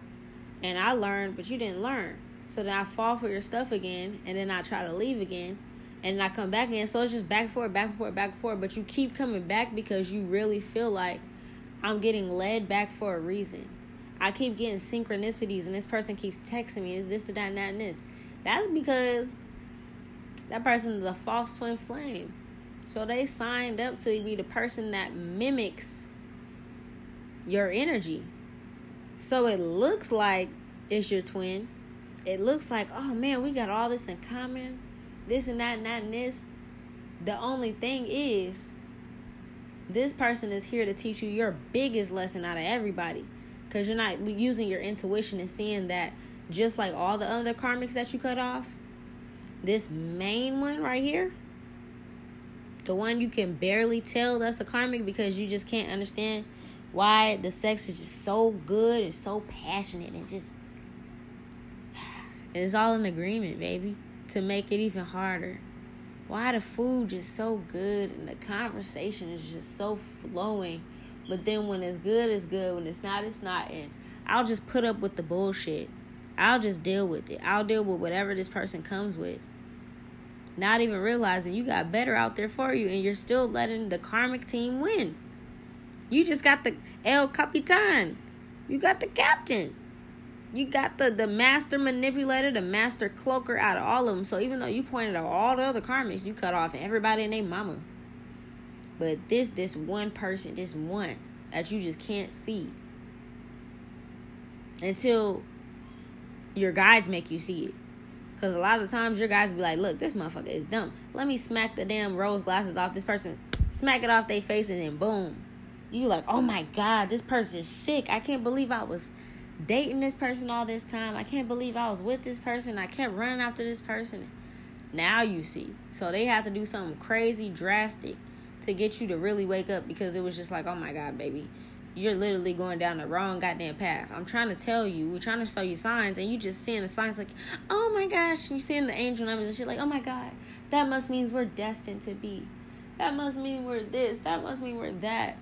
And I learned, but you didn't learn. So then I fall for your stuff again and then I try to leave again and I come back again. So it's just back and forth, back and forth, back and forth. But you keep coming back because you really feel like I'm getting led back for a reason. I keep getting synchronicities and this person keeps texting me, is this, that, and that, and this. That's because that person is a false twin flame. So they signed up to be the person that mimics your energy. So it looks like it's your twin. It looks like, oh man, we got all this in common. This and that and that and this. The only thing is, this person is here to teach you your biggest lesson out of everybody. Because you're not using your intuition and seeing that just like all the other karmics that you cut off, this main one right here, the one you can barely tell that's a karmic because you just can't understand why the sex is just so good and so passionate and just it's all in agreement, baby, to make it even harder. Why the food just so good and the conversation is just so flowing. But then when it's good, it's good. When it's not, it's not. And I'll just put up with the bullshit. I'll just deal with it. I'll deal with whatever this person comes with. Not even realizing you got better out there for you and you're still letting the karmic team win. You just got the El Capitan. You got the captain. You got the, the master manipulator, the master cloaker out of all of them. So even though you pointed out all the other karmics, you cut off everybody and their mama. But this this one person, this one that you just can't see until your guides make you see it. Because a lot of times your guys be like, look, this motherfucker is dumb. Let me smack the damn rose glasses off this person. Smack it off their face and then boom. You like, oh my God, this person is sick. I can't believe I was dating this person all this time. I can't believe I was with this person. I kept running after this person. Now you see. So they have to do something crazy, drastic to get you to really wake up because it was just like, oh my God, baby you're literally going down the wrong goddamn path. I'm trying to tell you, we're trying to show you signs, and you just seeing the signs like, oh my gosh, you're seeing the angel numbers and shit like, oh my god, that must means we're destined to be. That must mean we're this. That must mean we're that.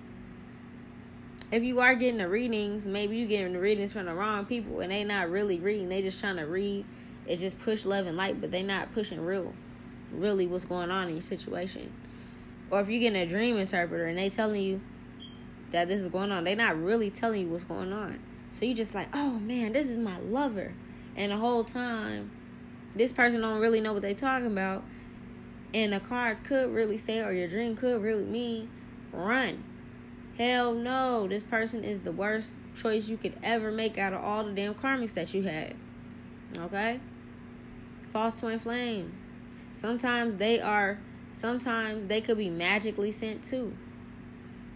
If you are getting the readings, maybe you're getting the readings from the wrong people, and they not really reading. They just trying to read. It just push love and light, but they not pushing real, really what's going on in your situation. Or if you're getting a dream interpreter and they telling you that this is going on. They're not really telling you what's going on. So you just like, oh man, this is my lover. And the whole time, this person don't really know what they talking about. And the cards could really say, or your dream could really mean, run. Hell no, this person is the worst choice you could ever make out of all the damn karmics that you had. Okay? False twin flames. Sometimes they are, sometimes they could be magically sent too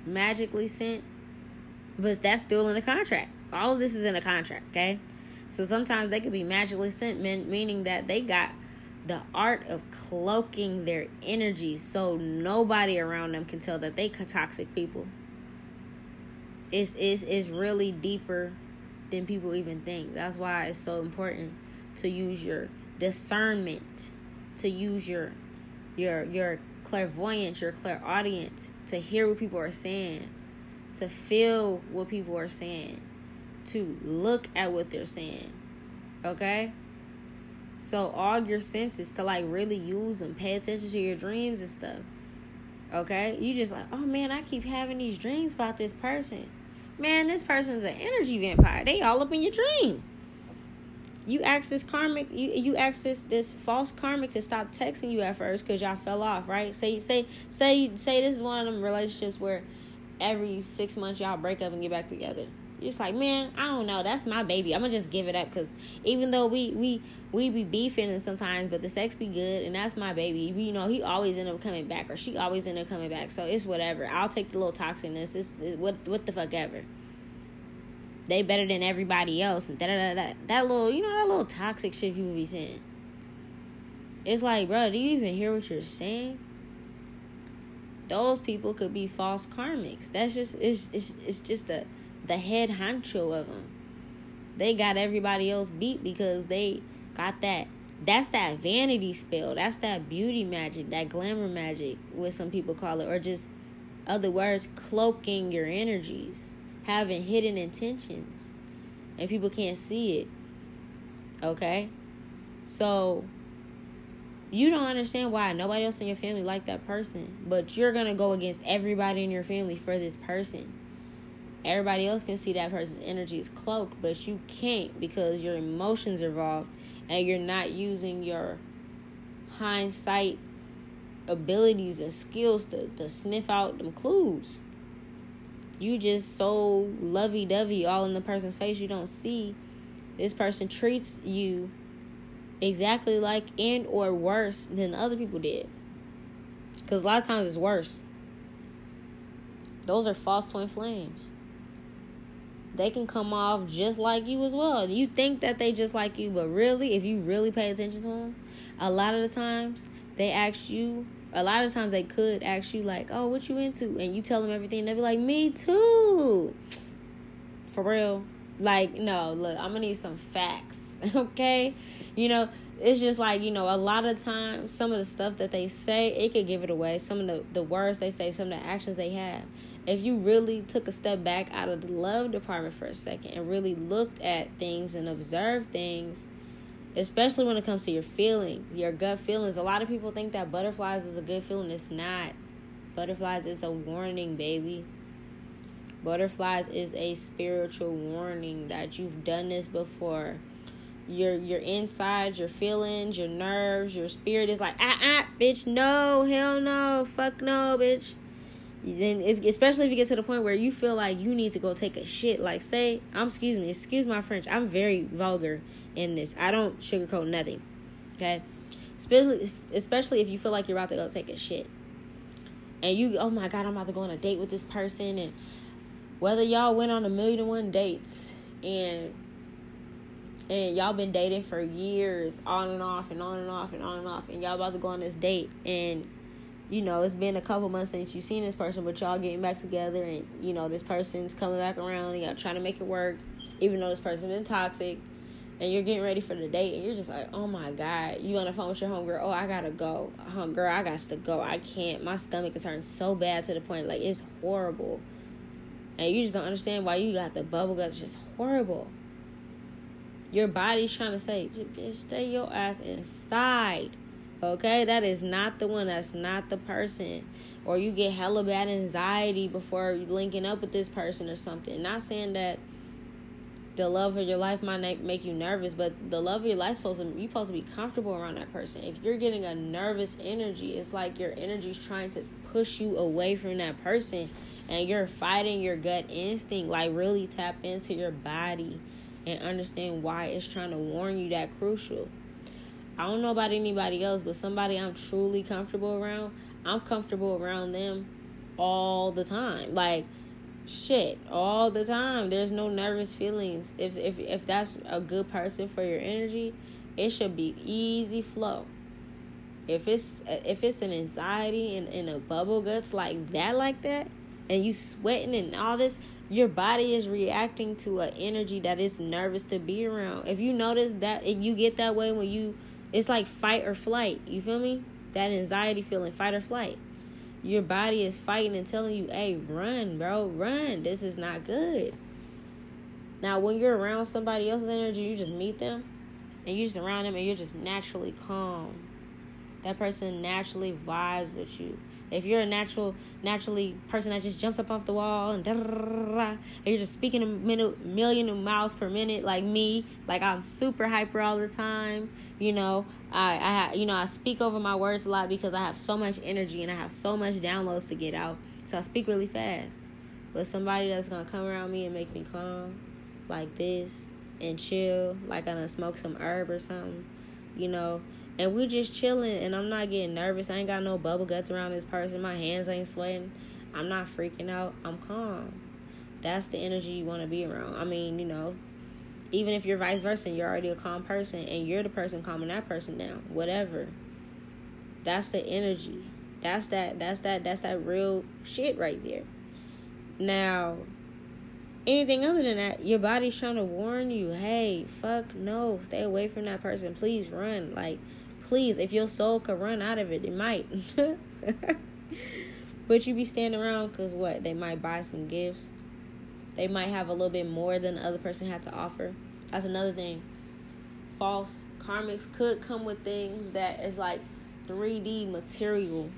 magically sent, but that's still in the contract. All of this is in the contract, okay? So sometimes they could be magically sent, meaning that they got the art of cloaking their energy so nobody around them can tell that they toxic people. It's, it's, it's really deeper than people even think. That's why it's so important to use your discernment, to use your your your clairvoyance, your clairaudience, to hear what people are saying, to feel what people are saying, to look at what they're saying. Okay? So all your senses to like really use them, pay attention to your dreams and stuff. Okay? You just like, oh man, I keep having these dreams about this person. Man, this person's an energy vampire. They all up in your dream. You ask this karmic you you ask this this false karmic to stop texting you at first because y'all fell off right? Say say say say this is one of them relationships where every six months y'all break up and get back together you're just like man i don't know. That's my baby. I'm gonna just give it up because even though we we we be beefing sometimes but the sex be good and that's my baby. We, you know he always end up coming back or she always end up coming back so it's whatever. I'll take the little toxicness it's, it's what what the fuck ever. They better than everybody else. And that little you know that little toxic shit people be saying. It's like, bro, do you even hear what you're saying? Those people could be false karmics. That's just it's it's it's just the the head honcho of them. They got everybody else beat because they got that That's that vanity spell. That's that beauty magic, that glamour magic, what some people call it, or just other words, cloaking your energies, having hidden intentions, and people can't see it. Okay? So, you don't understand why nobody else in your family like that person, but you're going to go against everybody in your family for this person. Everybody else can see that person's energy is cloaked, but you can't because your emotions are involved and you're not using your hindsight abilities and skills to, to sniff out them clues. You just so lovey dovey all in the person's face you don't see this person treats you exactly like and or worse than other people did. Because a lot of times it's worse. Those are false twin flames. They can come off just like you as well. You think that they just like you, but really, if you really pay attention to them, a lot of the times they ask you. A lot of times they could ask you like, "Oh, what you into?" And you tell them everything. They'll be like, "Me too." For real. Like, no, look, I'm gonna need some facts, okay? You know, it's just like, you know, a lot of times some of the stuff that they say, it could give it away. Some of the, the words they say, some of the actions they have. If you really took a step back out of the love department for a second and really looked at things and observed things, especially when it comes to your feeling, your gut feelings. A lot of people think that butterflies is a good feeling. It's not. Butterflies is a warning, baby. Butterflies is a spiritual warning that you've done this before. Your your inside, your feelings, your nerves, your spirit is like ah ah bitch no hell no fuck no bitch. Then especially if you get to the point where you feel like you need to go take a shit. Like say I'm excuse me excuse my French. I'm very vulgar in this. I don't sugarcoat nothing. Okay, especially especially if you feel like you're about to go take a shit and you oh my god i'm about to go on a date with this person and whether y'all went on a million and one dates and and y'all been dating for years on and off and on and off and on and off and y'all about to go on this date and you know it's been a couple months since you've seen this person but y'all getting back together and you know this person's coming back around and y'all trying to make it work even though this person been toxic and you're getting ready for the date and you're just like oh my god. You on the phone with your homegirl oh i gotta go. Girl i got to go. I can't. My stomach is hurting so bad to the point like it's horrible. And you just don't understand why you got the bubble guts. Just horrible. Your body's trying to say, bitch, stay your ass inside. Okay, that is not the one. That's not the person. Or you get hella bad anxiety before linking up with this person or something. Not saying that the love of your life might make you nervous, but the love of your life supposed to you supposed to be comfortable around that person. If you're getting a nervous energy, it's like your energy's trying to push you away from that person and you're fighting your gut instinct, like really tap into your body and understand why it's trying to warn you that crucial. I don't know about anybody else, but somebody I'm truly comfortable around, I'm comfortable around them all the time. Like shit, all the time. There's no nervous feelings. If if if that's a good person for your energy, it should be easy flow. If it's if it's an anxiety and, and a bubble guts like that like that, and you sweating and all this, your body is reacting to an energy that is nervous to be around. If you notice that, if you get that way when you, it's like fight or flight. You feel me? That anxiety feeling, fight or flight. Your body is fighting and telling you, hey, run, bro, run. This is not good. Now, when you're around somebody else's energy, you just meet them and you just around them and you're just naturally calm. That person naturally vibes with you. If you're a natural, naturally person that just jumps up off the wall and, and you're just speaking a minute, million miles per minute, like me, like I'm super hyper all the time. You know, I, I, you know, I speak over my words a lot because I have so much energy and I have so much downloads to get out. So I speak really fast. But somebody that's gonna come around me and make me calm, like this, and chill, like I'm gonna smoke some herb or something, you know and we're just chilling and I'm not getting nervous. I ain't got no bubble guts around this person. My hands ain't sweating. I'm not freaking out. I'm calm. That's the energy you want to be around. I mean, you know, even if you're vice versa, you're already a calm person and you're the person calming that person down. Whatever. That's the energy. That's that that's that that's that real shit right there. Now, anything other than that, your body's trying to warn you, hey, fuck no, stay away from that person. Please run. Like, please, if your soul could run out of it, it might. but you be standing around because what? They might buy some gifts. They might have a little bit more than the other person had to offer. That's another thing. False karmics could come with things that is like 3D material.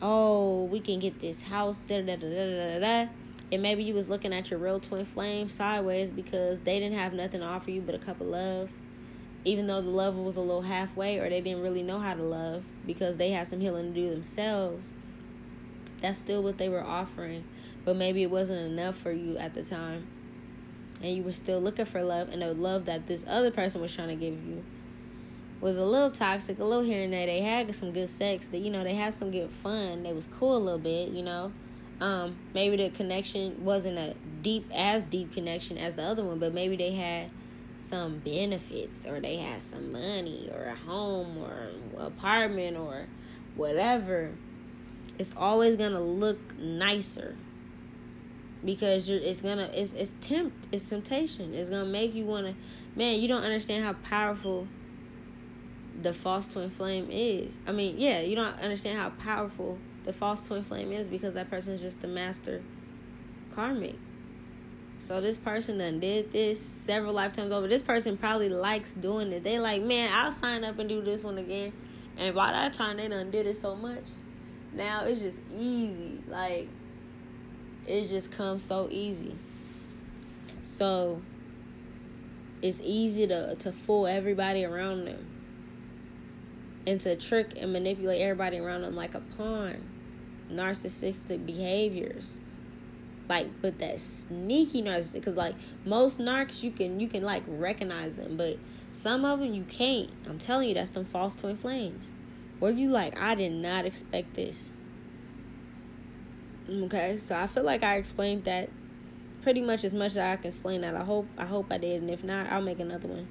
Oh, we can get this house. Da da da da da da and maybe you was looking at your real twin flame sideways because they didn't have nothing to offer you but a cup of love even though the love was a little halfway or they didn't really know how to love because they had some healing to do themselves that's still what they were offering. But maybe it wasn't enough for you at the time. And you were still looking for love and the love that this other person was trying to give you was a little toxic a little here and there. They had some good sex. That you know they had some good fun. They was cool a little bit you know. Um, maybe the connection wasn't a deep as deep connection as the other one, but maybe they had some benefits or they had some money or a home or apartment or whatever. It's always gonna look nicer because you're it's gonna it's it's tempt it's temptation. It's gonna make you wanna man, you don't understand how powerful the false twin flame is. I mean, yeah, you don't understand how powerful the false twin flame is because that person is just the master karmic. So this person done did this several lifetimes over. This person probably likes doing it. They like, man, I'll sign up and do this one again. And by that time they done did it so much. Now it's just easy. Like it just comes so easy. So it's easy to to fool everybody around them and to trick and manipulate everybody around them like a pawn narcissistic behaviors like but that sneaky narcissistic because like most narcs you can you can like recognize them but some of them you can't. I'm telling you that's them false twin flames. Where you like i did not expect this. Okay so i feel like i explained that pretty much as much as i can explain that. I hope i hope i did and if not i'll make another one.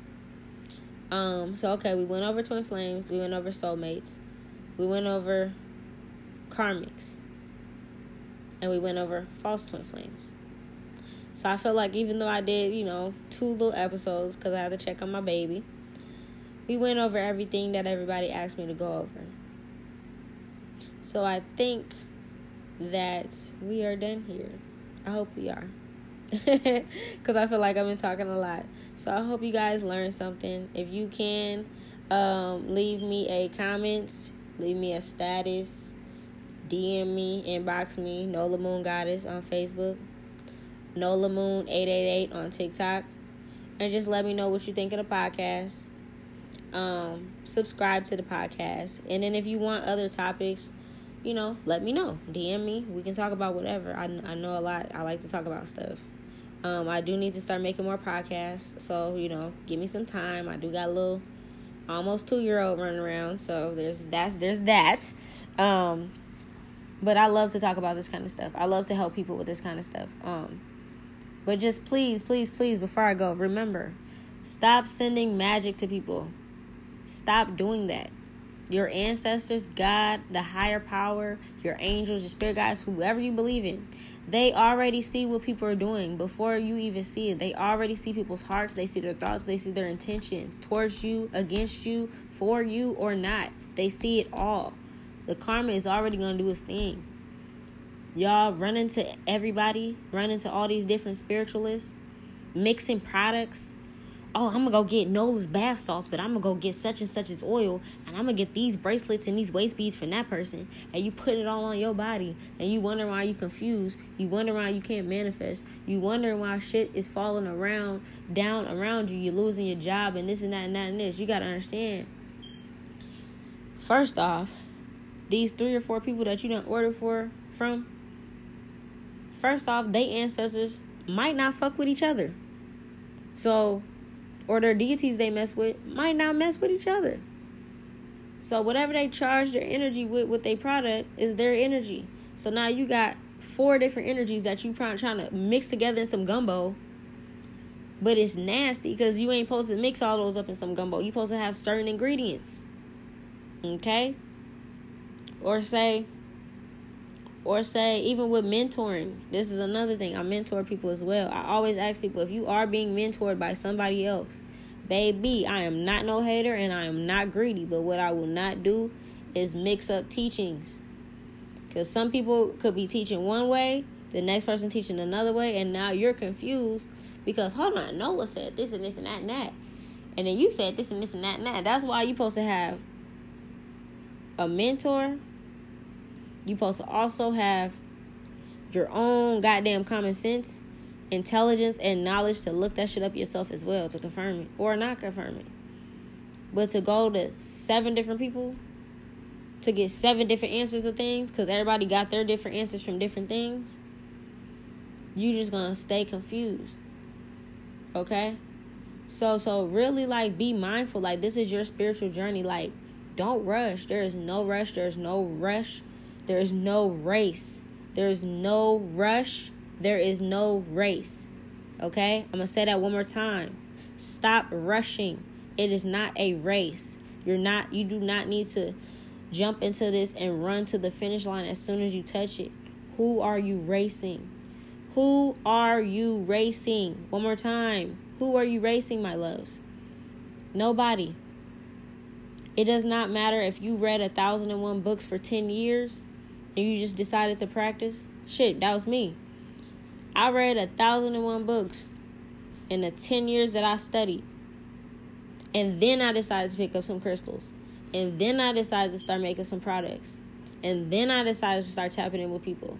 Um so okay we went over twin flames we went over soulmates we went over karmics. And we went over false twin flames. So I felt like even though I did, you know, two little episodes because I had to check on my baby, we went over everything that everybody asked me to go over. So I think that we are done here. I hope we are. Because I feel like I've been talking a lot. So I hope you guys learned something. If you can, um, leave me a comment, leave me a status DM me, inbox me, Nola Moon Goddess on Facebook, Nola Moon 888 on TikTok, and just let me know what you think of the podcast. Um, subscribe to the podcast, and then if you want other topics, you know, let me know. DM me. We can talk about whatever. I, I know a lot. I like to talk about stuff. Um, I do need to start making more podcasts. So, you know, give me some time. I do got a little almost two year old running around. So there's that's there's that. Um, but I love to talk about this kind of stuff. I love to help people with this kind of stuff. Um, but just please, please, please, before I go, remember, stop sending magic to people. Stop doing that. Your ancestors, God, the higher power, your angels, your spirit guides, whoever you believe in, they already see what people are doing before you even see it. They already see people's hearts, they see their thoughts, they see their intentions towards you, against you, for you, or not. They see it all. The karma is already going to do its thing. Y'all run into everybody, run into all these different spiritualists, mixing products. Oh, I'm gonna go get Nola's bath salts, but I'm gonna go get such and such as oil, and I'm gonna get these bracelets and these waist beads from that person. And you put it all on your body, and you wonder why you confused. You wonder why you can't manifest. You wonder why shit is falling around, down around you. You're losing your job, and this and that and that and this. You gotta understand. First off, these three or four people that you don't order for from, first off, they ancestors might not fuck with each other. So, or their deities they mess with might not mess with each other. So whatever they charge their energy with with their product is their energy. So now you got four different energies that you trying to mix together in some gumbo. But it's nasty because you ain't supposed to mix all those up in some gumbo. You supposed to have certain ingredients. Okay? Or say Or say, even with mentoring, this is another thing. I mentor people as well. I always ask people if you are being mentored by somebody else, baby, I am not no hater and I am not greedy. But what I will not do is mix up teachings. Because some people could be teaching one way, the next person teaching another way, and now you're confused because, hold on, Nola said this and this and that and that. And then you said this and this and that and that. That's why you're supposed to have a mentor. You're supposed to also have your own goddamn common sense, intelligence, and knowledge to look that shit up yourself as well to confirm it or not confirm it. But to go to seven different people to get seven different answers of things because everybody got their different answers from different things, you just gonna stay confused. Okay? So so really like be mindful. Like this is your spiritual journey. Like don't rush. There is no rush. There's no rush. There is no race. There's no rush. There is no race. Okay? I'm gonna say that one more time. Stop rushing. It is not a race. You're not you do not need to jump into this and run to the finish line as soon as you touch it. Who are you racing? Who are you racing? One more time. Who are you racing, my loves? Nobody. It does not matter if you read a thousand and one books for 10 years and you just decided to practice. Shit, that was me. I read a thousand and one books in the 10 years that I studied. And then I decided to pick up some crystals. And then I decided to start making some products. And then I decided to start tapping in with people.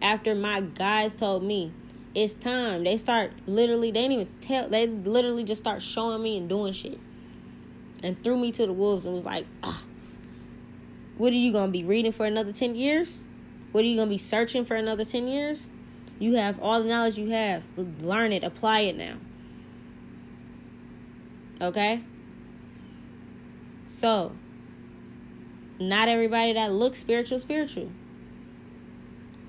After my guys told me, it's time. They start literally, they didn't even tell, they literally just start showing me and doing shit. And threw me to the wolves and was like, ah, what are you going to be reading for another 10 years? What are you going to be searching for another 10 years? You have all the knowledge you have. Learn it, apply it now. Okay? So, not everybody that looks spiritual spiritual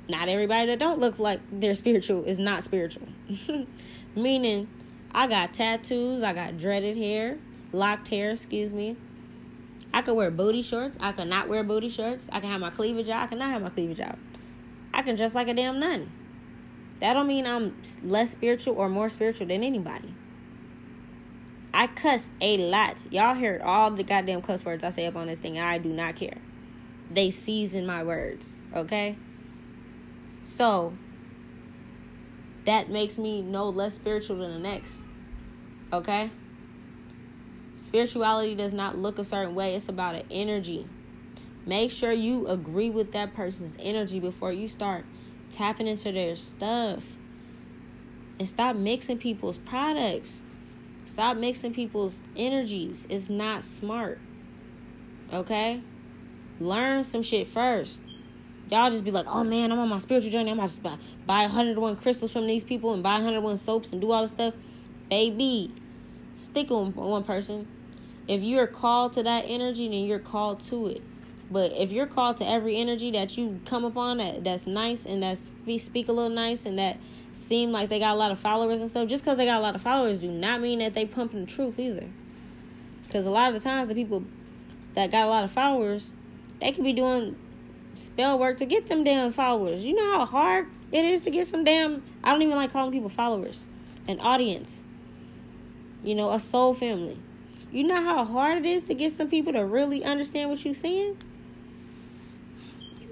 not everybody that don't look like they're spiritual is not spiritual. Meaning, I got tattoos, I got dreaded hair, locked hair, excuse me. I could wear booty shorts, I could not wear booty shorts. I can have my cleavage out, I cannot have my cleavage out. I can dress like a damn nun. That don't mean I'm less spiritual or more spiritual than anybody. I cuss a lot. Y'all heard all the goddamn cuss words I say up on this thing, I do not care. They season my words, okay? So that makes me no less spiritual than the next. Okay? Spirituality does not look a certain way, it's about an energy. Make sure you agree with that person's energy before you start tapping into their stuff. And stop mixing people's products. Stop mixing people's energies. It's not smart. Okay? Learn some shit first. Y'all just be like, oh man, I'm on my spiritual journey. I'm about to buy, buy 101 crystals from these people and buy 101 soaps and do all this stuff. Baby, stick on one person. If you're called to that energy, then you're called to it. But if you're called to every energy that you come upon that that's nice and that speak a little nice and that seem like they got a lot of followers and stuff, just because they got a lot of followers do not mean that they pumping the truth either. Because a lot of the times the people that got a lot of followers, they could be doing spell work to get them damn followers. You know how hard it is to get some damn I don't even like calling people followers. An audience. You know, a soul family. You know how hard it is to get some people to really understand what you're saying?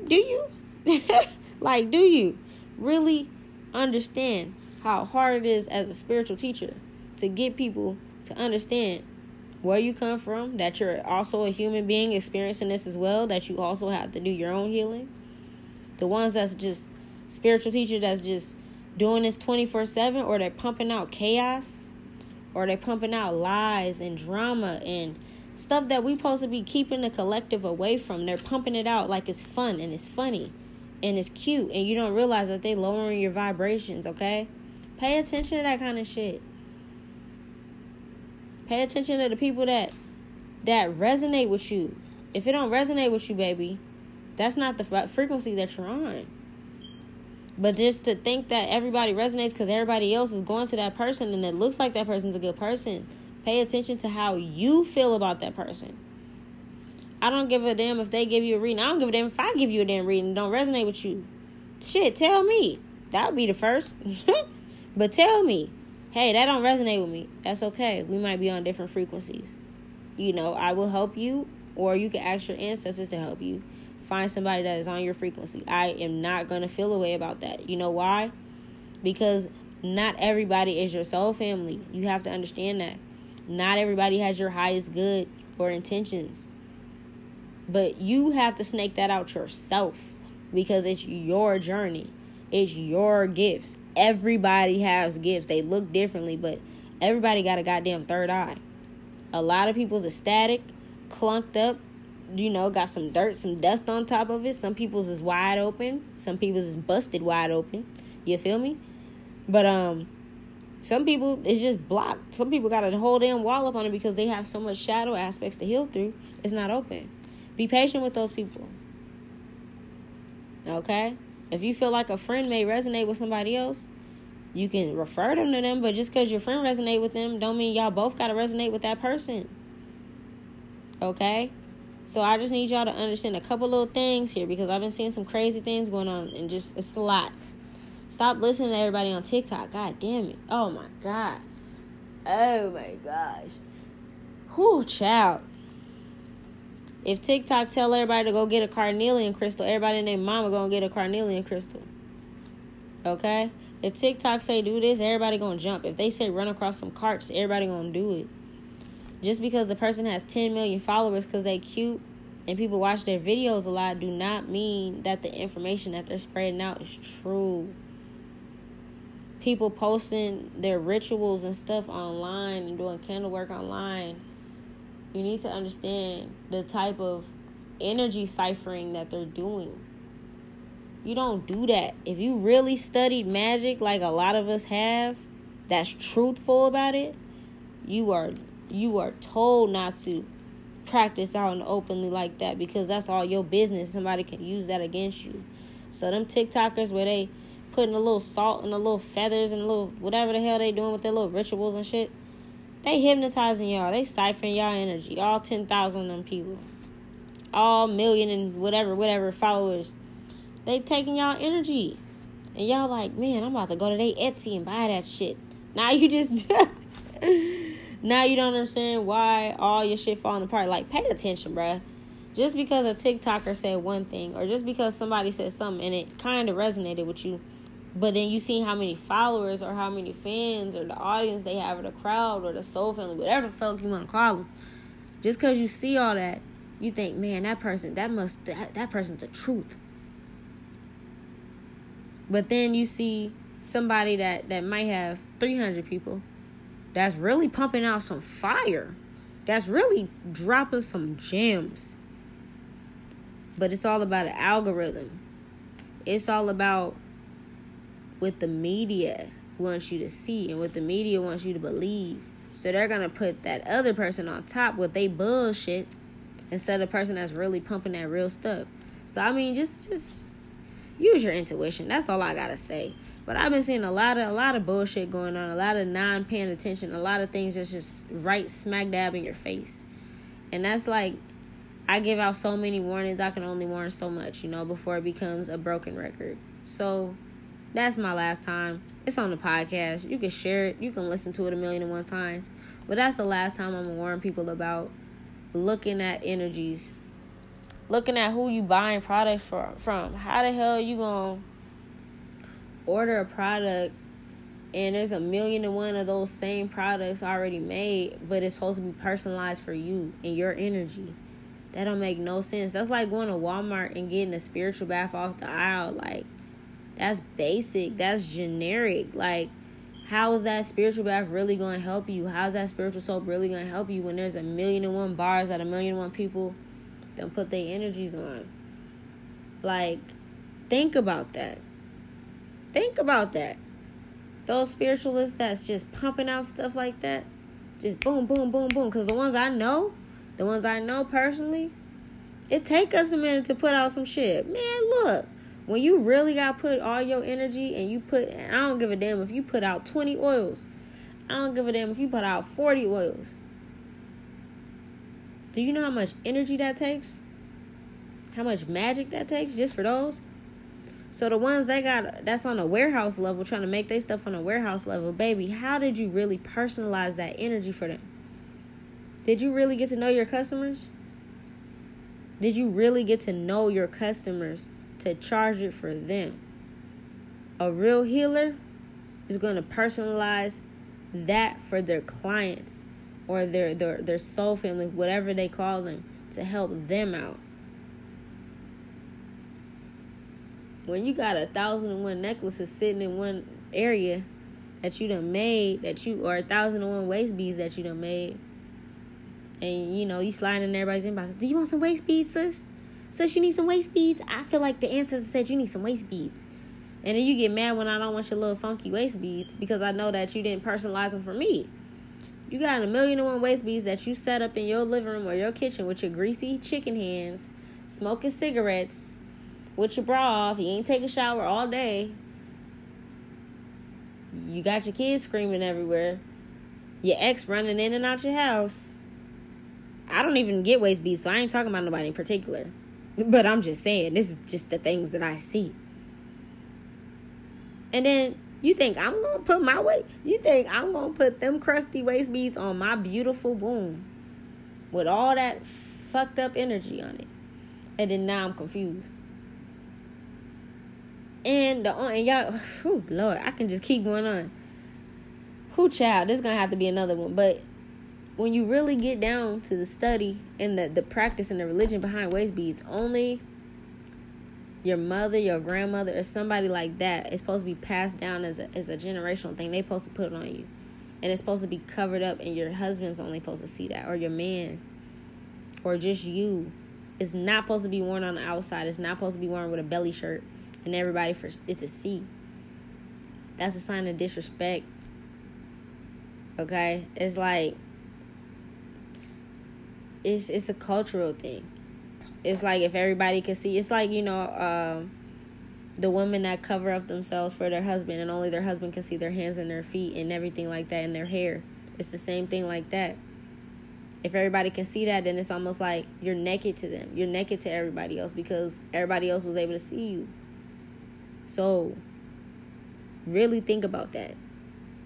Do you? like, do you really understand how hard it is as a spiritual teacher to get people to understand where you come from, that you're also a human being experiencing this as well, that you also have to do your own healing. The ones that's just spiritual teacher that's just doing this 24 7 or they're pumping out chaos or they're pumping out lies and drama and stuff that we supposed to be keeping the collective away from they're pumping it out like it's fun and it's funny and it's cute and you don't realize that they lowering your vibrations okay pay attention to that kind of shit Pay attention to the people that that resonate with you. If it don't resonate with you, baby, that's not the frequency that you're on. But just to think that everybody resonates because everybody else is going to that person and it looks like that person's a good person, pay attention to how you feel about that person. I don't give a damn if they give you a reading. I don't give a damn if I give you a damn reading. Don't resonate with you. shit, tell me. That would be the first. but tell me, hey, that don't resonate with me. That's okay. We might be on different frequencies. You know, I will help you, or you can ask your ancestors to help you. Find somebody that is on your frequency. I am not going to feel a way about that. You know why? Because not everybody is your soul family. You have to understand that. Not everybody has your highest good or intentions. But you have to snake that out yourself because it's your journey. It's your gifts. Everybody has gifts. They look differently, but everybody got a goddamn third eye. A lot of people's ecstatic, clunked up, you know, got some dirt, some dust on top of it. Some people's is wide open. Some people's is busted wide open. You feel me? But um some people it's just blocked. Some people got a whole damn wall up on it because they have so much shadow aspects to heal through. It's not open. Be patient with those people. Okay? If you feel like a friend may resonate with somebody else, you can refer them to them, but just because your friend resonate with them don't mean y'all both gotta resonate with that person. Okay? So I just need y'all to understand a couple little things here because I've been seeing some crazy things going on and just it's a lot. Stop listening to everybody on TikTok. God damn it. Oh my god. Oh my gosh. Whew, child. If TikTok tell everybody to go get a carnelian crystal, everybody their mama gonna get a carnelian crystal. Okay? If TikTok say do this, everybody gonna jump. If they say run across some carts, everybody gonna do it. Just because the person has 10 million followers because they cute and people watch their videos a lot do not mean that the information that they're spreading out is true. People posting their rituals and stuff online and doing candle work online you need to understand the type of energy ciphering that they're doing. You don't do that. If you really studied magic like a lot of us have, that's truthful about it, you are you are told not to practice out and openly like that because that's all your business. Somebody can use that against you. So them TikTokers where they putting a little salt and a little feathers and a little whatever the hell they doing with their little rituals and shit. They hypnotizing y'all. They ciphering y'all energy. All 10,000 of them people. All million and whatever, whatever followers. They taking y'all energy. And y'all like, man, I'm about to go to they Etsy and buy that shit. Now you just... now you don't understand why all your shit falling apart. Like, pay attention, bruh. Just because a TikToker said one thing, or just because somebody said something and it kind of resonated with you, but then you see how many followers or how many fans or the audience they have or the crowd or the soul family, whatever the fuck you want to call them. Just because you see all that, you think, man, that person, that must, that, that person's the truth. But then you see somebody that, that might have 300 people that's really pumping out some fire, that's really dropping some gems. But it's all about an algorithm. It's all about what the media wants you to see and what the media wants you to believe. So they're gonna put that other person on top with they bullshit instead of the person that's really pumping that real stuff. So I mean just just use your intuition. That's all I gotta say. But I've been seeing a lot of a lot of bullshit going on, a lot of non paying attention, a lot of things that's just right smack dab in your face. And that's like I give out so many warnings, I can only warn so much, you know, before it becomes a broken record. So that's my last time. It's on the podcast. You can share it. You can listen to it a million and one times. But that's the last time I'm gonna warn people about looking at energies. Looking at who you buying products for, from. How the hell you gonna order a product and there's a million and one of those same products already made, but it's supposed to be personalized for you and your energy. That don't make no sense. That's like going to Walmart and getting a spiritual bath off the aisle. Like that's basic. That's generic. Like, how is that spiritual bath really going to help you? How is that spiritual soap really going to help you when there's a million and one bars that a million and one people don't put their energies on? Like, think about that. Think about that. Those spiritualists that's just pumping out stuff like that, just boom, boom, boom, boom. Because the ones I know, the ones I know personally, it take us a minute to put out some shit. Man, look, when you really got put all your energy and you put I don't give a damn if you put out 20 oils. I don't give a damn if you put out 40 oils. Do you know how much energy that takes? How much magic that takes just for those? So the ones that got that's on a warehouse level, trying to make their stuff on a warehouse level, baby, how did you really personalize that energy for them? Did you really get to know your customers? Did you really get to know your customers to charge it for them? A real healer is going to personalize that for their clients or their, their their soul family, whatever they call them, to help them out. When you got a thousand and one necklaces sitting in one area that you done made, that you or a thousand and one waist beads that you done made, and you know you sliding in everybody's inbox. Do you want some waist beads, sis? Sis, you need some waist beads. I feel like the ancestors said you need some waist beads. And then you get mad when I don't want your little funky waist beads because I know that you didn't personalize them for me. You got a million and one waist beads that you set up in your living room or your kitchen with your greasy chicken hands, smoking cigarettes, with your bra off. You ain't take a shower all day. You got your kids screaming everywhere. Your ex running in and out your house. I don't even get waist beads, so I ain't talking about nobody in particular. But I'm just saying, this is just the things that I see. And then you think I'm gonna put my weight? You think I'm gonna put them crusty waist beads on my beautiful womb with all that fucked up energy on it? And then now I'm confused. And the and y'all, whew, Lord, I can just keep going on. Who child? This is gonna have to be another one. But when you really get down to the study and the the practice and the religion behind waist beads, only your mother, your grandmother, or somebody like that is supposed to be passed down as a, as a generational thing. They supposed to put it on you. And it's supposed to be covered up and your husband's only supposed to see that. Or your man. Or just you. It's not supposed to be worn on the outside. It's not supposed to be worn with a belly shirt and everybody for it to see. That's a sign of disrespect. Okay? It's like it's it's a cultural thing it's like if everybody can see it's like you know um, the women that cover up themselves for their husband and only their husband can see their hands and their feet and everything like that and their hair it's the same thing like that if everybody can see that then it's almost like you're naked to them you're naked to everybody else because everybody else was able to see you so really think about that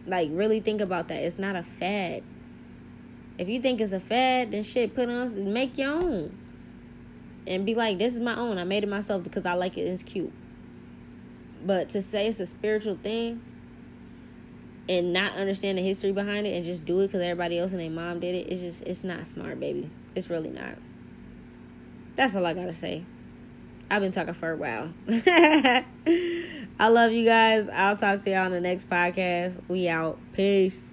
like really think about that it's not a fad if you think it's a fad then shit put on make your own and be like, this is my own. I made it myself because I like it. It's cute. But to say it's a spiritual thing and not understand the history behind it and just do it because everybody else and their mom did it, it's just, it's not smart, baby. It's really not. That's all I gotta say. I've been talking for a while. I love you guys. I'll talk to y'all on the next podcast. We out. Peace.